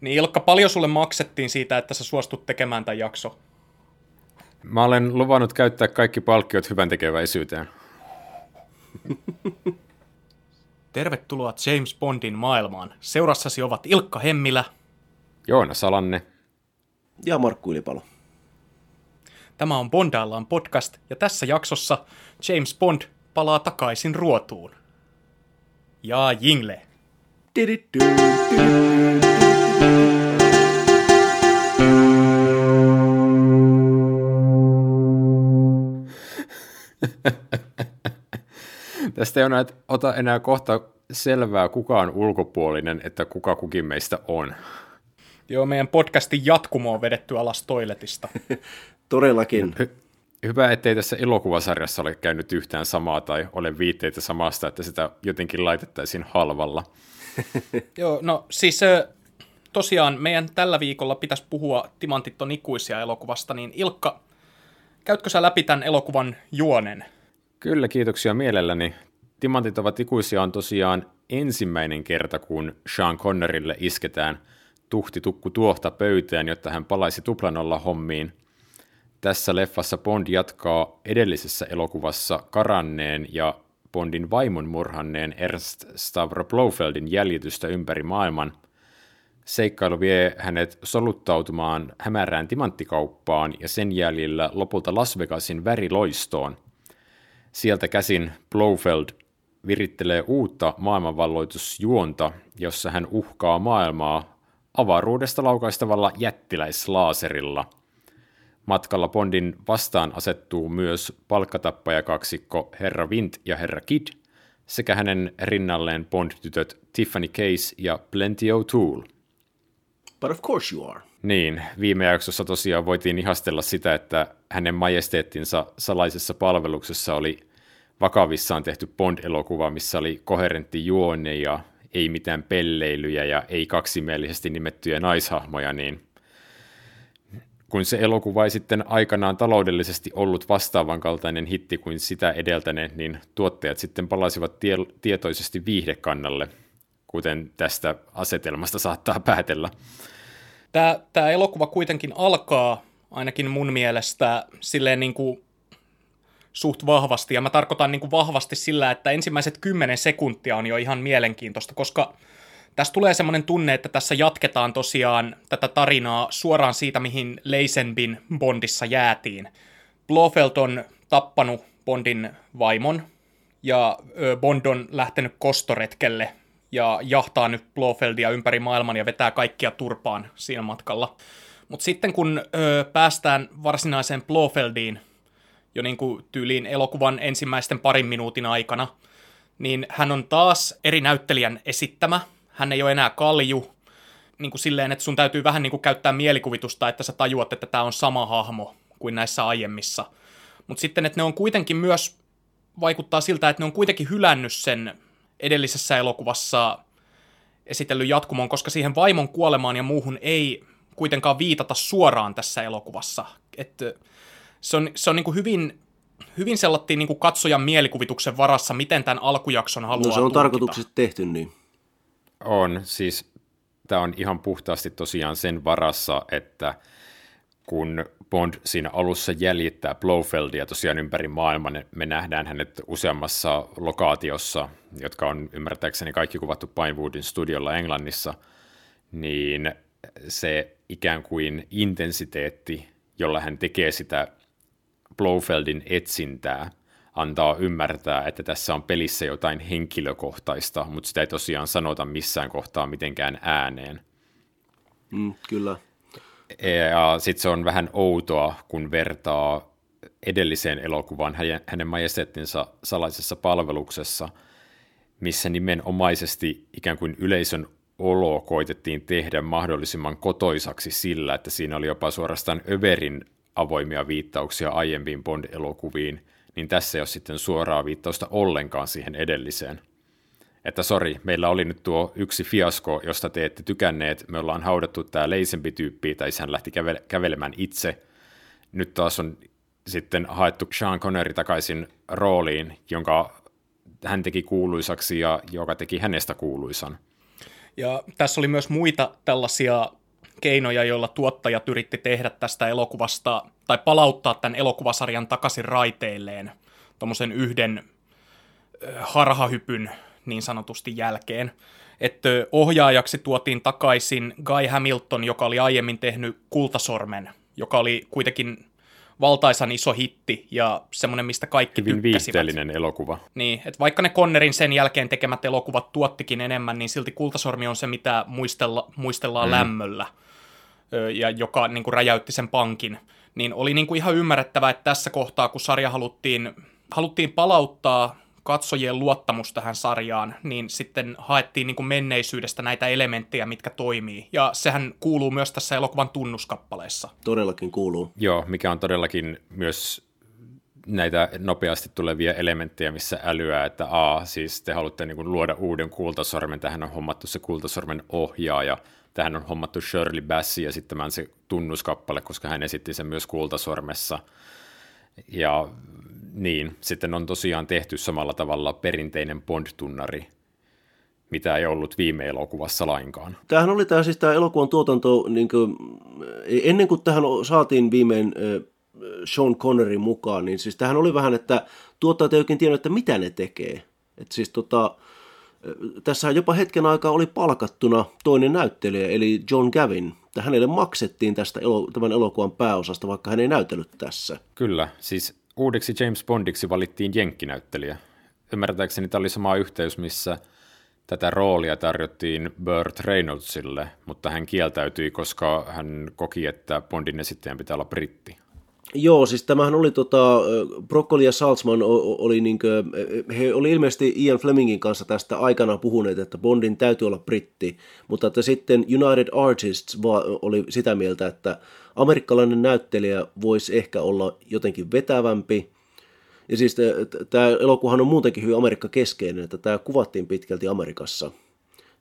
Niin Ilkka, paljon sulle maksettiin siitä, että sä suostut tekemään tämän jakso? Mä olen luvannut käyttää kaikki palkkiot hyvän tekeväisyyteen. Tervetuloa James Bondin maailmaan. Seurassasi ovat Ilkka Hemmilä. Joona Salanne. Ja Markku Ylipalo. Tämä on Bondaillaan podcast, ja tässä jaksossa James Bond palaa takaisin ruotuun. Ja jingle. Tästä ei ole näet, ota enää kohta selvää kukaan ulkopuolinen, että kuka kukin meistä on. Joo, meidän podcastin jatkumo on vedetty alas toiletista. Todellakin. Hy- hyvä, ettei tässä elokuvasarjassa ole käynyt yhtään samaa tai ole viitteitä samasta, että sitä jotenkin laitettaisiin halvalla. Joo, no siis tosiaan meidän tällä viikolla pitäisi puhua Timantit on ikuisia elokuvasta, niin Ilkka, käytkö sä läpi tämän elokuvan juonen? Kyllä, kiitoksia mielelläni. Timantit ovat ikuisia on tosiaan ensimmäinen kerta, kun Sean Connerille isketään tuhti tukku tuohta pöytään, jotta hän palaisi tuplanolla hommiin. Tässä leffassa Bond jatkaa edellisessä elokuvassa karanneen ja Bondin vaimon murhanneen Ernst Stavro Blofeldin jäljitystä ympäri maailman. Seikkailu vie hänet soluttautumaan hämärään timanttikauppaan ja sen jäljellä lopulta Las Vegasin väriloistoon. Sieltä käsin Blofeld virittelee uutta maailmanvalloitusjuonta, jossa hän uhkaa maailmaa avaruudesta laukaistavalla jättiläislaaserilla. Matkalla Bondin vastaan asettuu myös palkkatappajakaksikko Herra Vint ja Herra Kid sekä hänen rinnalleen Bond-tytöt Tiffany Case ja Plenty O'Toole. But of course you are. Niin, viime jaksossa tosiaan voitiin ihastella sitä, että hänen majesteettinsa salaisessa palveluksessa oli vakavissaan tehty Bond-elokuva, missä oli koherentti juone ja ei mitään pelleilyjä ja ei kaksimielisesti nimettyjä naishahmoja, niin kun se elokuva ei sitten aikanaan taloudellisesti ollut vastaavan kaltainen hitti kuin sitä edeltäneet, niin tuottajat sitten palasivat tie- tietoisesti viihdekannalle, kuten tästä asetelmasta saattaa päätellä. Tämä, tämä elokuva kuitenkin alkaa, ainakin mun mielestä, silleen niin kuin suht vahvasti, ja mä tarkoitan niin kuin vahvasti sillä, että ensimmäiset kymmenen sekuntia on jo ihan mielenkiintoista, koska tässä tulee semmoinen tunne, että tässä jatketaan tosiaan tätä tarinaa suoraan siitä, mihin Leisenbin Bondissa jäätiin. Blofeld on tappanut Bondin vaimon, ja Bond on lähtenyt kostoretkelle ja jahtaa nyt Blofeldia ympäri maailman ja vetää kaikkia turpaan siinä matkalla. Mutta sitten kun ö, päästään varsinaiseen Blofeldiin, jo niin kuin tyyliin elokuvan ensimmäisten parin minuutin aikana, niin hän on taas eri näyttelijän esittämä. Hän ei ole enää kalju, niin kuin silleen, että sun täytyy vähän niin kuin käyttää mielikuvitusta, että sä tajuat, että tämä on sama hahmo kuin näissä aiemmissa. Mutta sitten, että ne on kuitenkin myös, vaikuttaa siltä, että ne on kuitenkin hylännyt sen edellisessä elokuvassa esitellyt jatkumon, koska siihen vaimon kuolemaan ja muuhun ei kuitenkaan viitata suoraan tässä elokuvassa. Että se on, se on niin kuin hyvin, hyvin sellattiin niin kuin katsojan mielikuvituksen varassa, miten tämän alkujakson haluaa No se on tulkita. tarkoituksesta tehty niin. On, siis tämä on ihan puhtaasti tosiaan sen varassa, että kun Bond siinä alussa jäljittää Blofeldia tosiaan ympäri maailman, me nähdään hänet useammassa lokaatiossa, jotka on ymmärtääkseni kaikki kuvattu Pinewoodin studiolla Englannissa, niin se ikään kuin intensiteetti, jolla hän tekee sitä Blofeldin etsintää, antaa ymmärtää, että tässä on pelissä jotain henkilökohtaista, mutta sitä ei tosiaan sanota missään kohtaa mitenkään ääneen. Mm, kyllä. Ja sitten se on vähän outoa, kun vertaa edelliseen elokuvaan hänen, hänen majesteettinsa salaisessa palveluksessa, missä nimenomaisesti ikään kuin yleisön olo koitettiin tehdä mahdollisimman kotoisaksi sillä, että siinä oli jopa suorastaan överin avoimia viittauksia aiempiin Bond-elokuviin, niin tässä ei ole sitten suoraa viittausta ollenkaan siihen edelliseen. Että sori, meillä oli nyt tuo yksi fiasko, josta te ette tykänneet, me ollaan haudattu tämä leisempi tyyppi, tai hän lähti käve- kävelemään itse. Nyt taas on sitten haettu Sean Connery takaisin rooliin, jonka hän teki kuuluisaksi ja joka teki hänestä kuuluisan. Ja tässä oli myös muita tällaisia keinoja, joilla tuottajat yritti tehdä tästä elokuvasta, tai palauttaa tämän elokuvasarjan takaisin raiteilleen, tuommoisen yhden harhahypyn niin sanotusti jälkeen. Että ohjaajaksi tuotiin takaisin Guy Hamilton, joka oli aiemmin tehnyt Kultasormen, joka oli kuitenkin valtaisan iso hitti ja semmoinen, mistä kaikki Hyvin tykkäsivät. viihteellinen elokuva. Niin, että vaikka ne Connerin sen jälkeen tekemät elokuvat tuottikin enemmän, niin silti Kultasormi on se, mitä muistella, muistellaan mm. lämmöllä, ja joka niin kuin räjäytti sen pankin. Niin oli niin kuin ihan ymmärrettävää, että tässä kohtaa, kun sarja haluttiin, haluttiin palauttaa katsojien luottamus tähän sarjaan, niin sitten haettiin niin kuin menneisyydestä näitä elementtejä, mitkä toimii. Ja sehän kuuluu myös tässä elokuvan tunnuskappaleessa. Todellakin kuuluu. Joo, mikä on todellakin myös näitä nopeasti tulevia elementtejä, missä älyää, että a, siis te haluatte niin kuin luoda uuden kultasormen, tähän on hommattu se kultasormen ohjaaja, tähän on hommattu Shirley Bassey ja sitten tämän se tunnuskappale, koska hän esitti sen myös kultasormessa. Ja niin, sitten on tosiaan tehty samalla tavalla perinteinen Bond-tunnari, mitä ei ollut viime elokuvassa lainkaan. Tämähän oli tämä, siis tämä elokuvan tuotanto, niin kuin, ennen kuin tähän saatiin viimein Sean Connerin mukaan, niin siis tähän oli vähän, että tuottajat ei oikein tiennyt, että mitä ne tekee. Että siis tota, tässä jopa hetken aikaa oli palkattuna toinen näyttelijä, eli John Gavin. Hänelle maksettiin tästä elo, tämän elokuvan pääosasta, vaikka hän ei näytellyt tässä. Kyllä, siis uudeksi James Bondiksi valittiin jenkkinäyttelijä. Ymmärtääkseni tämä oli sama yhteys, missä tätä roolia tarjottiin Burt Reynoldsille, mutta hän kieltäytyi, koska hän koki, että Bondin esittäjän pitää olla britti. Joo, siis tämähän oli tota, Broccoli ja Salzman oli niinkö, he oli ilmeisesti Ian Flemingin kanssa tästä aikana puhuneet, että Bondin täytyy olla britti, mutta että sitten United Artists oli sitä mieltä, että amerikkalainen näyttelijä voisi ehkä olla jotenkin vetävämpi, ja siis tämä elokuvahan on muutenkin hyvin Amerikka-keskeinen, että tämä kuvattiin pitkälti Amerikassa.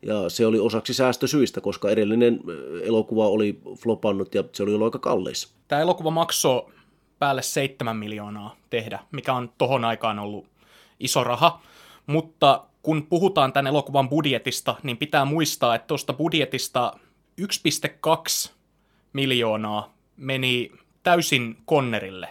Ja se oli osaksi säästösyistä, koska edellinen elokuva oli flopannut ja se oli ollut aika kallis. Tämä elokuva maksoi päälle 7 miljoonaa tehdä, mikä on tohon aikaan ollut iso raha. Mutta kun puhutaan tämän elokuvan budjetista, niin pitää muistaa, että tuosta budjetista 1,2 miljoonaa meni täysin Connerille,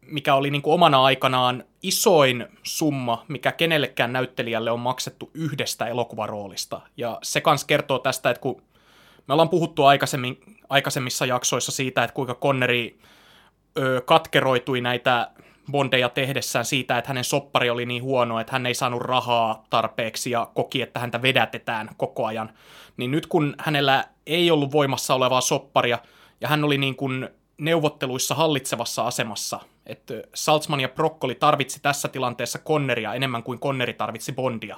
mikä oli niin kuin omana aikanaan isoin summa, mikä kenellekään näyttelijälle on maksettu yhdestä elokuvaroolista. Ja se kans kertoo tästä, että kun me ollaan puhuttu aikaisemmin, aikaisemmissa jaksoissa siitä, että kuinka Conneri ö, katkeroitui näitä bondeja tehdessään siitä, että hänen soppari oli niin huono, että hän ei saanut rahaa tarpeeksi ja koki, että häntä vedätetään koko ajan. Niin nyt kun hänellä ei ollut voimassa olevaa sopparia ja hän oli niin kuin neuvotteluissa hallitsevassa asemassa, että Salzman ja Broccoli tarvitsi tässä tilanteessa Conneria enemmän kuin Conneri tarvitsi Bondia,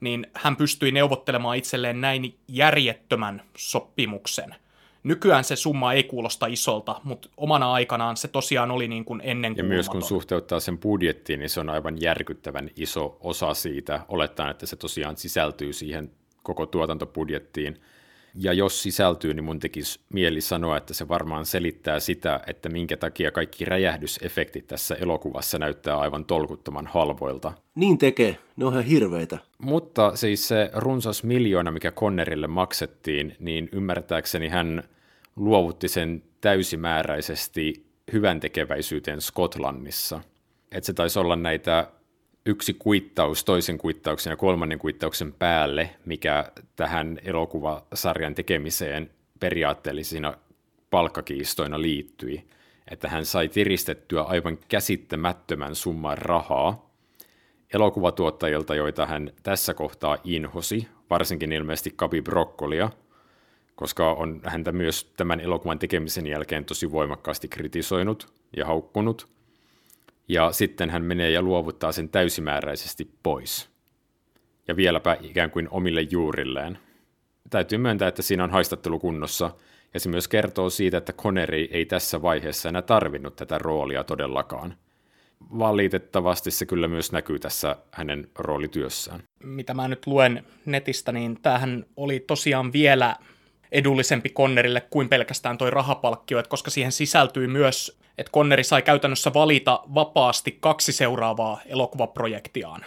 niin hän pystyi neuvottelemaan itselleen näin järjettömän sopimuksen – Nykyään se summa ei kuulosta isolta, mutta omana aikanaan se tosiaan oli niin kuin ennen Ja myös kun suhteuttaa sen budjettiin, niin se on aivan järkyttävän iso osa siitä, olettaen, että se tosiaan sisältyy siihen koko tuotantobudjettiin. Ja jos sisältyy, niin mun tekisi mieli sanoa, että se varmaan selittää sitä, että minkä takia kaikki räjähdysefektit tässä elokuvassa näyttää aivan tolkuttoman halvoilta. Niin tekee, ne on ihan hirveitä. Mutta siis se runsas miljoona, mikä Connerille maksettiin, niin ymmärtääkseni hän luovutti sen täysimääräisesti hyvän tekeväisyyteen Skotlannissa. Että se taisi olla näitä yksi kuittaus toisen kuittauksen ja kolmannen kuittauksen päälle, mikä tähän elokuvasarjan tekemiseen periaatteellisina palkkakiistoina liittyi. Että hän sai tiristettyä aivan käsittämättömän summan rahaa elokuvatuottajilta, joita hän tässä kohtaa inhosi, varsinkin ilmeisesti Kabi Brokkolia, koska on häntä myös tämän elokuvan tekemisen jälkeen tosi voimakkaasti kritisoinut ja haukkunut – ja sitten hän menee ja luovuttaa sen täysimääräisesti pois. Ja vieläpä ikään kuin omille juurilleen. Täytyy myöntää, että siinä on haistattelu kunnossa, ja se myös kertoo siitä, että Connery ei tässä vaiheessa enää tarvinnut tätä roolia todellakaan. Valitettavasti se kyllä myös näkyy tässä hänen roolityössään. Mitä mä nyt luen netistä, niin tämähän oli tosiaan vielä edullisempi Connerille kuin pelkästään toi rahapalkkio, että koska siihen sisältyy myös että Conneri sai käytännössä valita vapaasti kaksi seuraavaa elokuvaprojektiaan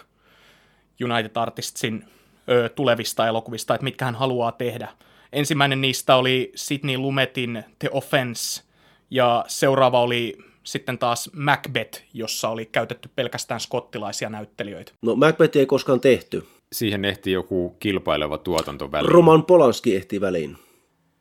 United Artistsin ö, tulevista elokuvista, että mitkä hän haluaa tehdä. Ensimmäinen niistä oli Sidney Lumetin The Offense, ja seuraava oli sitten taas Macbeth, jossa oli käytetty pelkästään skottilaisia näyttelijöitä. No Macbeth ei koskaan tehty. Siihen ehti joku kilpaileva tuotanto väliin. Roman Polanski ehti väliin.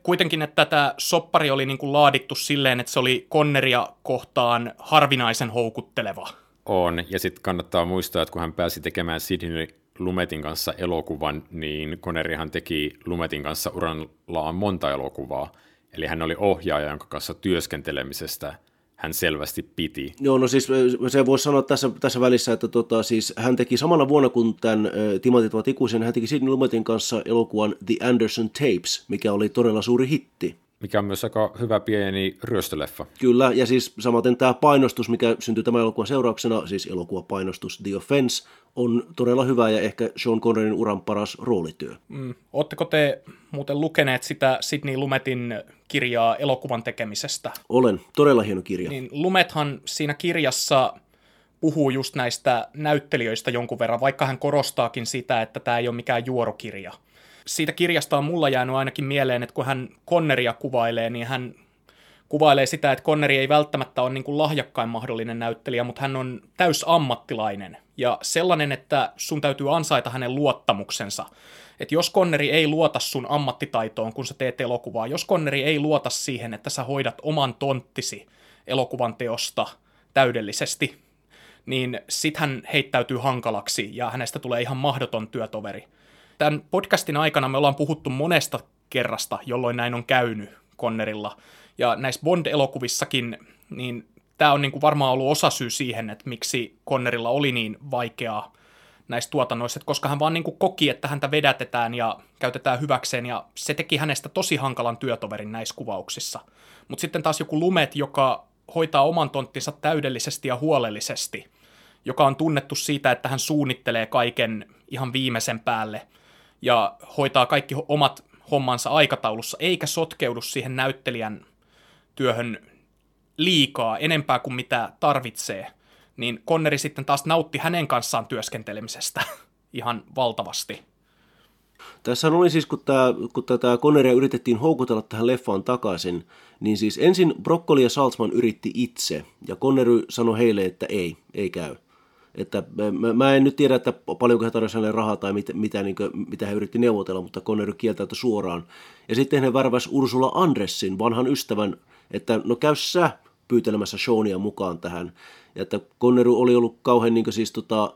Kuitenkin, että tätä soppari oli niin kuin laadittu silleen, että se oli Conneria kohtaan harvinaisen houkutteleva. On, ja sitten kannattaa muistaa, että kun hän pääsi tekemään Sidney Lumetin kanssa elokuvan, niin Connerihan teki Lumetin kanssa urallaan monta elokuvaa. Eli hän oli ohjaaja, jonka kanssa työskentelemisestä hän selvästi piti. Joo, no siis se voisi sanoa tässä, tässä välissä, että tota, siis hän teki samana vuonna kuin tämän Timantit ovat ikuisen, hän teki Sidney Lumetin kanssa elokuvan The Anderson Tapes, mikä oli todella suuri hitti. Mikä on myös aika hyvä pieni ryöstöleffa. Kyllä, ja siis samaten tämä painostus, mikä syntyi tämän elokuvan seurauksena, siis elokuvapainostus The Offense, on todella hyvä ja ehkä Sean Connerin uran paras roolityö. Mm. Oletteko te muuten lukeneet sitä Sidney Lumetin kirjaa elokuvan tekemisestä? Olen, todella hieno kirja. Niin Lumethan siinä kirjassa puhuu just näistä näyttelijöistä jonkun verran, vaikka hän korostaakin sitä, että tämä ei ole mikään juorokirja. Siitä kirjasta on mulla jäänyt ainakin mieleen, että kun hän Conneria kuvailee, niin hän kuvailee sitä, että Conneri ei välttämättä ole niin kuin lahjakkain mahdollinen näyttelijä, mutta hän on täys ammattilainen ja sellainen, että sun täytyy ansaita hänen luottamuksensa. Että jos Conneri ei luota sun ammattitaitoon, kun sä teet elokuvaa, jos Conneri ei luota siihen, että sä hoidat oman tonttisi elokuvan teosta täydellisesti, niin sit hän heittäytyy hankalaksi ja hänestä tulee ihan mahdoton työtoveri. Tämän podcastin aikana me ollaan puhuttu monesta kerrasta, jolloin näin on käynyt Connerilla. Ja näissä Bond-elokuvissakin, niin tämä on niin kuin varmaan ollut osasyy siihen, että miksi Connerilla oli niin vaikeaa näissä tuotannoissa, että koska hän vaan niin kuin koki, että häntä vedätetään ja käytetään hyväkseen, ja se teki hänestä tosi hankalan työtoverin näissä kuvauksissa. Mutta sitten taas joku Lumet, joka hoitaa oman tonttinsa täydellisesti ja huolellisesti, joka on tunnettu siitä, että hän suunnittelee kaiken ihan viimeisen päälle ja hoitaa kaikki omat hommansa aikataulussa, eikä sotkeudu siihen näyttelijän työhön liikaa, enempää kuin mitä tarvitsee, niin Conneri sitten taas nautti hänen kanssaan työskentelemisestä ihan valtavasti. Tässä oli siis, kun, tämä, kun tätä Conneria yritettiin houkutella tähän leffaan takaisin, niin siis ensin Broccoli ja Salzman yritti itse, ja Connery sanoi heille, että ei, ei käy. Että mä, mä en nyt tiedä, että paljonko he hänelle rahaa tai mit, mitä, niin kuin, mitä he yritti neuvotella, mutta Connery kieltäytyi suoraan. Ja sitten he värväs Ursula Andressin, vanhan ystävän, että no käy sä pyytelemässä Seania mukaan tähän. Ja että Connery oli ollut kauhean niin siis, tota,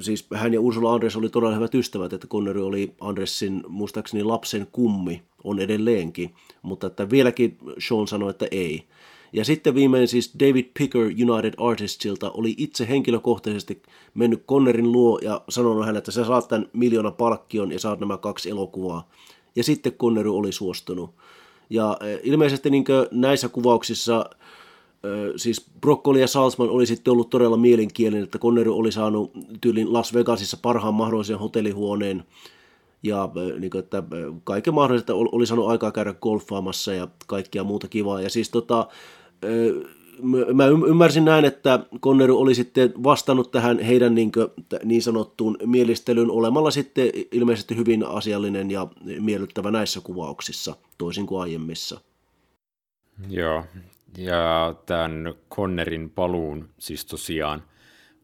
siis hän ja Ursula Andres oli todella hyvät ystävät, että Connery oli Andressin muistaakseni lapsen kummi, on edelleenkin, mutta että vieläkin Sean sanoi, että ei. Ja sitten viimein siis David Picker United Artistsilta oli itse henkilökohtaisesti mennyt Connerin luo ja sanonut hänelle, että sä saat tämän miljoona palkkion ja saat nämä kaksi elokuvaa. Ja sitten Connery oli suostunut. Ja ilmeisesti niin näissä kuvauksissa siis Broccoli ja Salzman oli sitten ollut todella mielenkielinen, että Connery oli saanut tyylin Las Vegasissa parhaan mahdollisen hotellihuoneen ja niin kuin, että kaiken mahdollista oli saanut aikaa käydä golfaamassa ja kaikkia muuta kivaa. Ja siis tota, mä ymmärsin näin, että Connery oli sitten vastannut tähän heidän niin, kuin, niin sanottuun mielistelyyn olemalla sitten ilmeisesti hyvin asiallinen ja miellyttävä näissä kuvauksissa, toisin kuin aiemmissa. Joo, ja tämän Connerin paluun siis tosiaan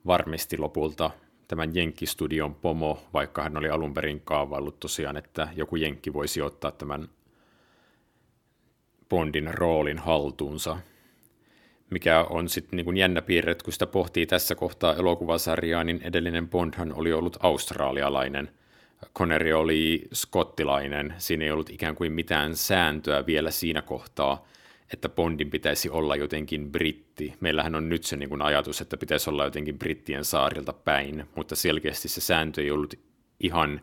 varmisti lopulta tämän Jenkkistudion pomo, vaikka hän oli alun perin kaavaillut tosiaan, että joku Jenkki voisi ottaa tämän Bondin roolin haltuunsa mikä on sitten niin jännä piirre, että kun sitä pohtii tässä kohtaa elokuvasarjaa, niin edellinen Bondhan oli ollut australialainen. Connery oli skottilainen. Siinä ei ollut ikään kuin mitään sääntöä vielä siinä kohtaa, että Bondin pitäisi olla jotenkin britti. Meillähän on nyt se niin kuin ajatus, että pitäisi olla jotenkin brittien saarilta päin, mutta selkeästi se sääntö ei ollut ihan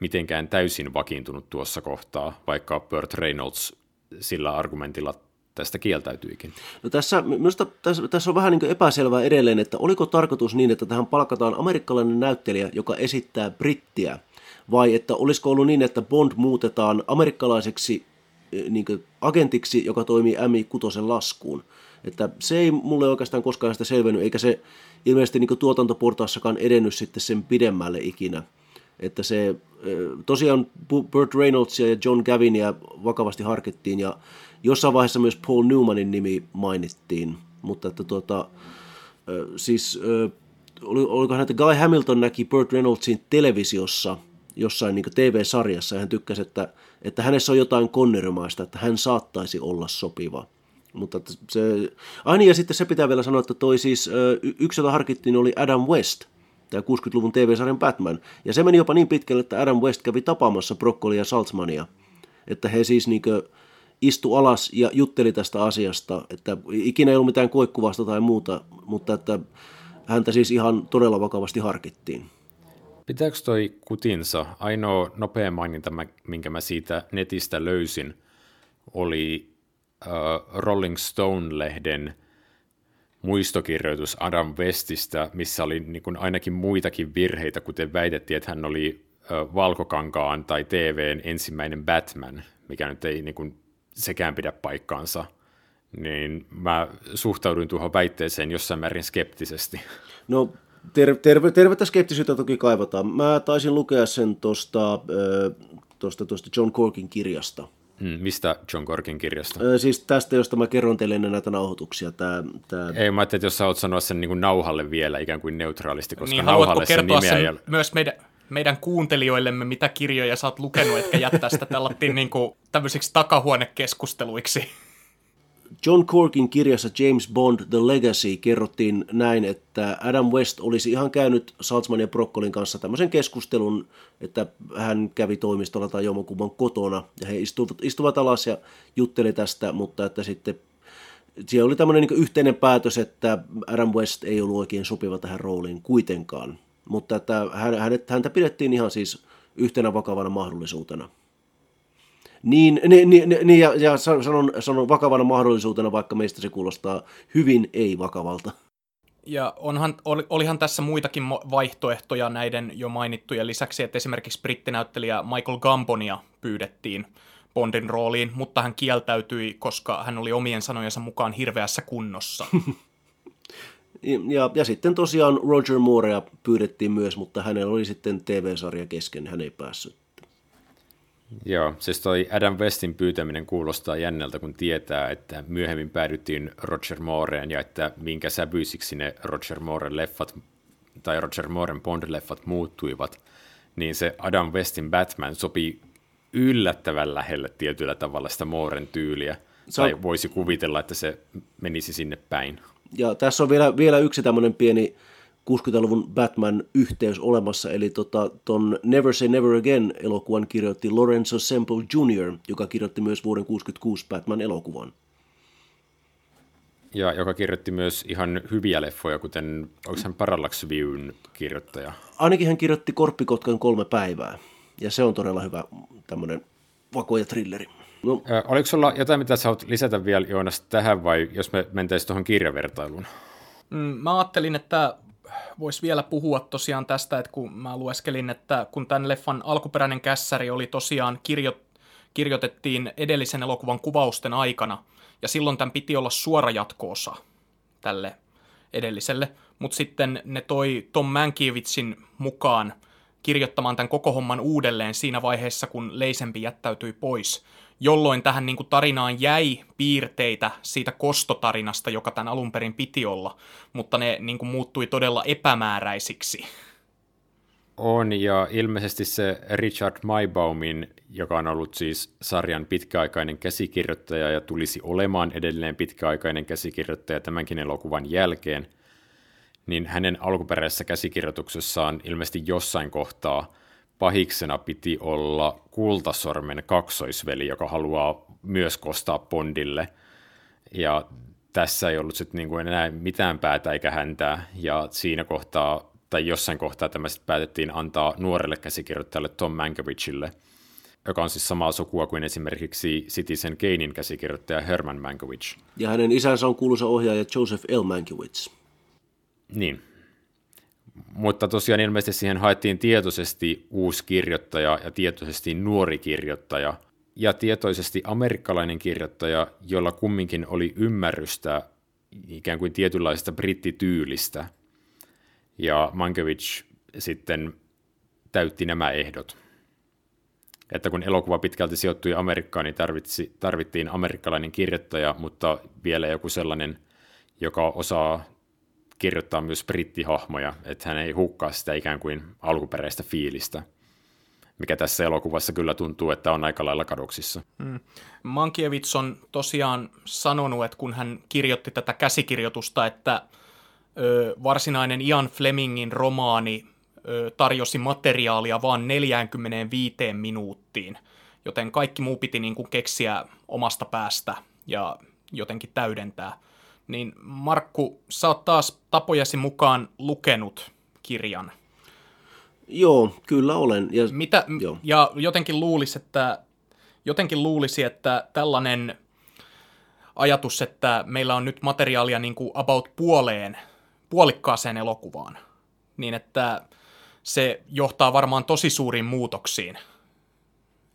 mitenkään täysin vakiintunut tuossa kohtaa, vaikka Burt Reynolds sillä argumentilla tästä kieltäytyikin. No tässä, minusta tässä, tässä on vähän niin epäselvää edelleen, että oliko tarkoitus niin, että tähän palkataan amerikkalainen näyttelijä, joka esittää brittiä, vai että olisiko ollut niin, että Bond muutetaan amerikkalaiseksi eh, niin agentiksi, joka toimii MI6 laskuun. Että se ei mulle oikeastaan koskaan sitä selvennyt, eikä se ilmeisesti niin tuotantoportaassakaan edennyt sitten sen pidemmälle ikinä. Että se tosiaan Burt Reynoldsia ja John Gavinia vakavasti harkittiin ja jossain vaiheessa myös Paul Newmanin nimi mainittiin, mutta että tuota, siis olikohan että Guy Hamilton näki Burt Reynoldsin televisiossa jossain niin TV-sarjassa ja hän tykkäsi, että, että hänessä on jotain konnerimaista, että hän saattaisi olla sopiva. Mutta se, aina ja sitten se pitää vielä sanoa, että toi siis, yksi jota harkittiin oli Adam West, tämä 60-luvun TV-sarjan Batman. Ja se meni jopa niin pitkälle, että Adam West kävi tapaamassa Broccoli ja Saltzmania. Että he siis niinkö istu alas ja jutteli tästä asiasta, että ikinä ei ollut mitään koikkuvasta tai muuta, mutta että häntä siis ihan todella vakavasti harkittiin. Pitääkö toi kutinsa? Ainoa nopea maininta, minkä mä siitä netistä löysin, oli uh, Rolling Stone-lehden muistokirjoitus Adam Westistä, missä oli niin kuin ainakin muitakin virheitä, kuten väitettiin, että hän oli Valkokankaan tai TVn ensimmäinen Batman, mikä nyt ei niin kuin, sekään pidä paikkaansa. Niin mä suhtauduin tuohon väitteeseen jossain määrin skeptisesti. No terve, terve, tervettä skeptisyyttä toki kaivataan. Mä taisin lukea sen tuosta, tuosta John Corkin kirjasta. Mm, mistä John Corkin kirjasta? Ö, siis tästä, josta mä kerron teille ennen näitä nauhoituksia. Tää, tää... Ei, mä ajattelin, että jos sä oot sanoa sen niin kuin nauhalle vielä ikään kuin neutraalisti, koska niin, nauhalle sen nimeä sen ei myös meidän, meidän kuuntelijoillemme, mitä kirjoja sä oot lukenut, etkä jättää sitä tällattiin niin kuin tämmöisiksi takahuonekeskusteluiksi? John Corkin kirjassa James Bond The Legacy kerrottiin näin, että Adam West olisi ihan käynyt Saltzman ja Broccolin kanssa tämmöisen keskustelun, että hän kävi toimistolla tai jommankumman kotona ja he istuvat, istuvat alas ja jutteli tästä, mutta että sitten siellä oli tämmöinen niin yhteinen päätös, että Adam West ei ollut oikein sopiva tähän rooliin kuitenkaan, mutta että häntä pidettiin ihan siis yhtenä vakavana mahdollisuutena. Niin, niin, niin, niin ja, ja sanon, sanon vakavana mahdollisuutena, vaikka meistä se kuulostaa hyvin ei-vakavalta. Ja onhan, olihan tässä muitakin vaihtoehtoja näiden jo mainittujen lisäksi, että esimerkiksi brittinäyttelijä Michael Gambonia pyydettiin Bondin rooliin, mutta hän kieltäytyi, koska hän oli omien sanojensa mukaan hirveässä kunnossa. ja, ja sitten tosiaan Roger Moorea pyydettiin myös, mutta hänellä oli sitten TV-sarja kesken, hän ei päässyt. Joo, siis toi Adam Westin pyytäminen kuulostaa jännältä, kun tietää, että myöhemmin päädyttiin Roger Mooreen ja että minkä sävyisiksi ne Roger Mooren leffat tai Roger Mooren Bond-leffat muuttuivat, niin se Adam Westin Batman sopii yllättävän lähelle tietyllä tavalla sitä Mooren tyyliä, Sa- tai voisi kuvitella, että se menisi sinne päin. Ja tässä on vielä, vielä yksi tämmöinen pieni 60-luvun Batman-yhteys olemassa, eli tota, ton Never Say Never Again-elokuvan kirjoitti Lorenzo Semple Jr., joka kirjoitti myös vuoden 66 Batman-elokuvan. Ja joka kirjoitti myös ihan hyviä leffoja, kuten onko hän Parallax Viewn kirjoittaja? Ainakin hän kirjoitti Korppikotkan kolme päivää, ja se on todella hyvä tämmöinen vakoja trilleri. No. oliko sulla jotain, mitä sä haluat lisätä vielä Joonas tähän, vai jos me mentäisiin tuohon kirjavertailuun? Mm, mä ajattelin, että voisi vielä puhua tosiaan tästä, että kun mä lueskelin, että kun tämän leffan alkuperäinen kässäri oli tosiaan kirjo, kirjoitettiin edellisen elokuvan kuvausten aikana, ja silloin tämän piti olla suora jatkoosa tälle edelliselle, mutta sitten ne toi Tom Mankiewicin mukaan kirjoittamaan tämän koko homman uudelleen siinä vaiheessa, kun Leisempi jättäytyi pois jolloin tähän niin kuin tarinaan jäi piirteitä siitä kostotarinasta, joka tämän alun perin piti olla, mutta ne niin kuin muuttui todella epämääräisiksi. On, ja ilmeisesti se Richard Maibaumin, joka on ollut siis sarjan pitkäaikainen käsikirjoittaja ja tulisi olemaan edelleen pitkäaikainen käsikirjoittaja tämänkin elokuvan jälkeen, niin hänen alkuperäisessä käsikirjoituksessaan ilmeisesti jossain kohtaa – pahiksena piti olla Kultasormen kaksoisveli, joka haluaa myös kostaa Bondille. Ja tässä ei ollut sitten niinku enää mitään päätä eikä häntää, ja siinä kohtaa, tai jossain kohtaa tämä sitten päätettiin antaa nuorelle käsikirjoittajalle Tom Mankiewicille, joka on siis samaa sukua kuin esimerkiksi Citizen Kanein käsikirjoittaja Herman Mankiewicz. Ja hänen isänsä on kuuluisa ohjaaja Joseph L. Mankiewicz. Niin, mutta tosiaan ilmeisesti siihen haettiin tietoisesti uusi kirjoittaja ja tietoisesti nuori kirjoittaja ja tietoisesti amerikkalainen kirjoittaja, jolla kumminkin oli ymmärrystä ikään kuin tietynlaisesta brittityylistä. Ja Mankiewicz sitten täytti nämä ehdot. Että kun elokuva pitkälti sijoittui Amerikkaan, niin tarvitsi, tarvittiin amerikkalainen kirjoittaja, mutta vielä joku sellainen, joka osaa kirjoittaa myös brittihahmoja, että hän ei hukkaa sitä ikään kuin alkuperäistä fiilistä, mikä tässä elokuvassa kyllä tuntuu, että on aika lailla kadoksissa. Mm. Mankiewicz on tosiaan sanonut, että kun hän kirjoitti tätä käsikirjoitusta, että ö, varsinainen Ian Flemingin romaani ö, tarjosi materiaalia vain 45 minuuttiin, joten kaikki muu piti niin kuin keksiä omasta päästä ja jotenkin täydentää. Niin Markku, sä oot taas tapojasi mukaan lukenut kirjan. Joo, kyllä olen. Ja, Mitä, joo. ja jotenkin luulisi, että jotenkin luulisi, että tällainen ajatus, että meillä on nyt materiaalia niin kuin about puoleen, puolikkaaseen elokuvaan, niin että se johtaa varmaan tosi suuriin muutoksiin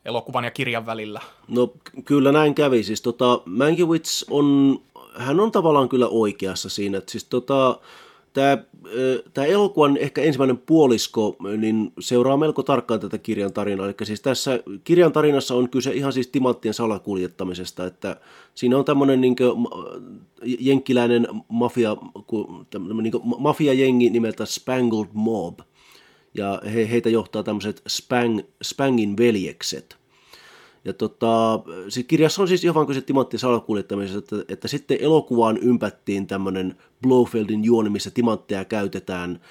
elokuvan ja kirjan välillä. No kyllä näin kävi. Siis tota, Mankiewicz on, hän on tavallaan kyllä oikeassa siinä. Että siis tota, tämä, tämä elokuvan ehkä ensimmäinen puolisko niin seuraa melko tarkkaan tätä kirjan tarinaa. Eli siis tässä kirjan tarinassa on kyse ihan siis timanttien salakuljettamisesta, että siinä on tämmöinen niin jenkkiläinen mafia, niin mafiajengi nimeltä Spangled Mob, ja he, heitä johtaa tämmöiset Spang, Spangin veljekset. Ja tota, siis kirjassa on siis ihan kyse timanttin salakuljettamisesta, että, että sitten elokuvaan ympättiin tämmöinen Blofeldin juoni, missä timantteja käytetään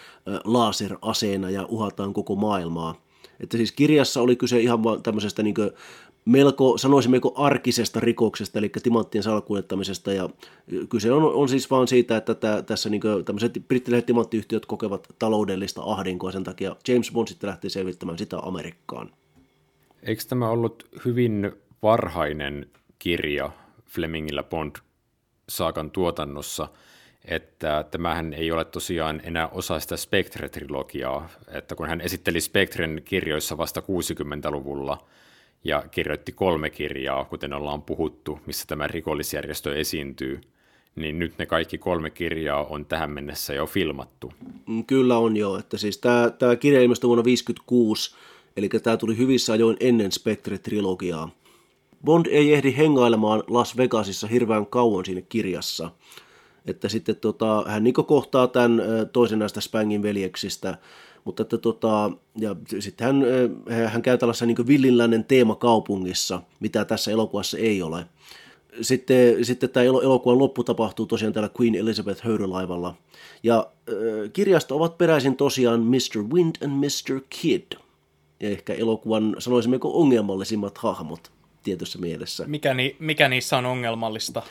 laseraseena ja uhataan koko maailmaa. Että siis kirjassa oli kyse ihan vaan tämmöisestä niin melko, sanoisimmeko arkisesta rikoksesta, eli timanttien salakuljettamisesta, ja kyse on, on siis vaan siitä, että tä, tässä niin kuin, tämmöiset brittiläiset timanttiyhtiöt kokevat taloudellista ahdinkoa, sen takia James Bond sitten lähti selvittämään sitä Amerikkaan. Eikö tämä ollut hyvin varhainen kirja Flemingillä Bond-saakan tuotannossa, että tämähän ei ole tosiaan enää osa sitä Spectre-trilogiaa, että kun hän esitteli Spectren kirjoissa vasta 60-luvulla ja kirjoitti kolme kirjaa, kuten ollaan puhuttu, missä tämä rikollisjärjestö esiintyy, niin nyt ne kaikki kolme kirjaa on tähän mennessä jo filmattu. Mm, kyllä on jo, että siis tämä, tämä kirja ilmestyi vuonna 1956, eli tämä tuli hyvissä ajoin ennen Spectre-trilogiaa. Bond ei ehdi hengailemaan Las Vegasissa hirveän kauan siinä kirjassa. Että sitten tota, hän niin kohtaa tämän toisen näistä Spangin veljeksistä, mutta että tota, ja sitten hän, hän käy tällaisessa niin villinlännen teemakaupungissa, mitä tässä elokuvassa ei ole. Sitten, sitten tämä elokuvan loppu tapahtuu tosiaan täällä Queen Elizabeth höyrylaivalla. Ja äh, kirjasta ovat peräisin tosiaan Mr. Wind and Mr. Kid – ehkä elokuvan, sanoisimmeko, ongelmallisimmat hahmot tietyssä mielessä. Mikä, ni, mikä niissä on ongelmallista?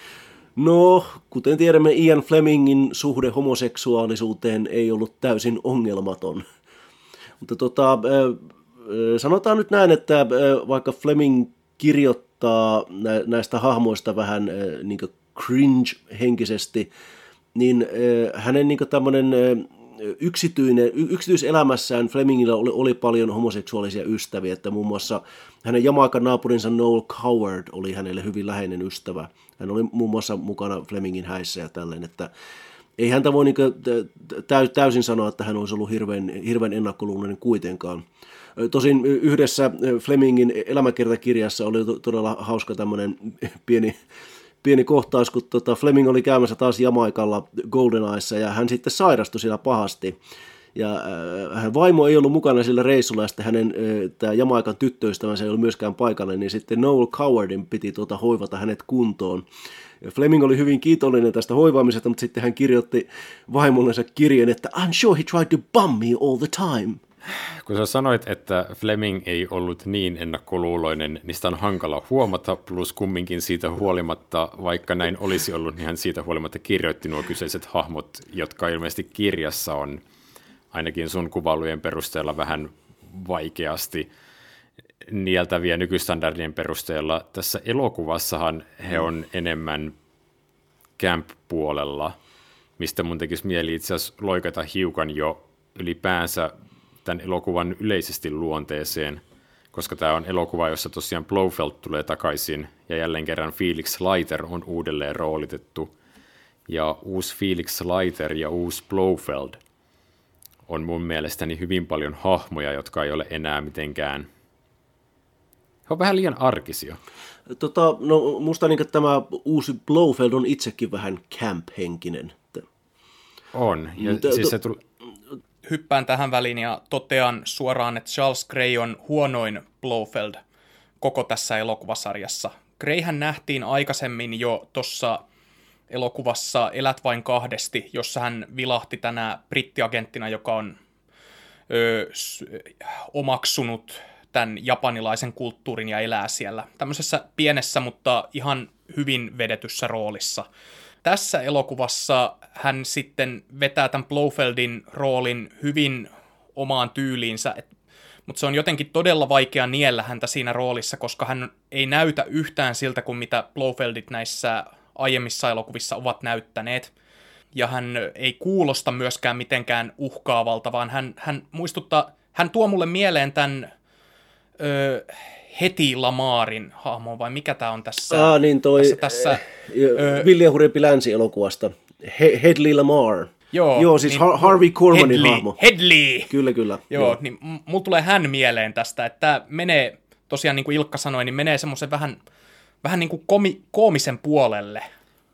No, kuten tiedämme, Ian Flemingin suhde homoseksuaalisuuteen ei ollut täysin ongelmaton. Mutta tota, sanotaan nyt näin, että vaikka Fleming kirjoittaa näistä hahmoista vähän niin cringe-henkisesti, niin hänen niin tämmöinen yksityinen, yksityiselämässään Flemingillä oli, oli paljon homoseksuaalisia ystäviä, että muun muassa hänen Jamaikan naapurinsa Noel Coward oli hänelle hyvin läheinen ystävä. Hän oli muun muassa mukana Flemingin häissä ja tälleen, että ei häntä voi niin täysin sanoa, että hän olisi ollut hirveän, hirveän ennakkoluullinen kuitenkaan. Tosin yhdessä Flemingin elämäkertakirjassa oli todella hauska tämmöinen pieni pieni kohtaus, kun tota Fleming oli käymässä taas Jamaikalla GoldenEyessa ja hän sitten sairastui siellä pahasti. Ja äh, hän vaimo ei ollut mukana sillä reissulla, ja sitten hänen äh, tämä Jamaikan tyttöystävänsä ei ollut myöskään paikalle, niin sitten Noel Cowardin piti tuota hoivata hänet kuntoon. Fleming oli hyvin kiitollinen tästä hoivaamisesta, mutta sitten hän kirjoitti vaimollensa kirjeen, että I'm sure he tried to bum me all the time. Kun sä sanoit, että Fleming ei ollut niin ennakkoluuloinen, niin sitä on hankala huomata, plus kumminkin siitä huolimatta, vaikka näin olisi ollut, niin hän siitä huolimatta kirjoitti nuo kyseiset hahmot, jotka ilmeisesti kirjassa on ainakin sun kuvailujen perusteella vähän vaikeasti nieltäviä nykystandardien perusteella. Tässä elokuvassahan he on enemmän camp-puolella, mistä mun tekisi mieli itse asiassa loikata hiukan jo ylipäänsä tämän elokuvan yleisesti luonteeseen, koska tämä on elokuva, jossa tosiaan Blofeld tulee takaisin ja jälleen kerran Felix Leiter on uudelleen roolitettu. Ja uusi Felix Leiter ja uusi Blofeld on mun mielestäni hyvin paljon hahmoja, jotka ei ole enää mitenkään... He on vähän liian arkisia. Tota, no, musta niin, tämä uusi Blowfeld on itsekin vähän camp-henkinen. On. Ja T- siis se tuli... Hyppään tähän väliin ja totean suoraan, että Charles Grey on huonoin Blowfeld koko tässä elokuvasarjassa. Greyhän nähtiin aikaisemmin jo tuossa elokuvassa Elät vain kahdesti, jossa hän vilahti tänä brittiagenttina, joka on ö, omaksunut tämän japanilaisen kulttuurin ja elää siellä. Tämmöisessä pienessä, mutta ihan hyvin vedetyssä roolissa. Tässä elokuvassa hän sitten vetää tämän Blofeldin roolin hyvin omaan tyyliinsä, mutta se on jotenkin todella vaikea niellä häntä siinä roolissa, koska hän ei näytä yhtään siltä kuin mitä Blofeldit näissä aiemmissa elokuvissa ovat näyttäneet. Ja hän ei kuulosta myöskään mitenkään uhkaavalta, vaan hän, hän muistuttaa, hän tuo mulle mieleen tämän ö, heti Lamarin hahmon, vai mikä tämä on tässä? Aa, niin toi tässä, tässä, ö, Hurempi Länsi-elokuvasta. He, Hedley Lamar. Joo, Joo siis niin, Harvey Cormanin Hedley, hahmo. Hedley! Kyllä, kyllä. Joo, joo. niin mulla tulee hän mieleen tästä, että tämä menee, tosiaan niin kuin Ilkka sanoi, niin menee semmoisen vähän, vähän niin kuin komi, koomisen puolelle.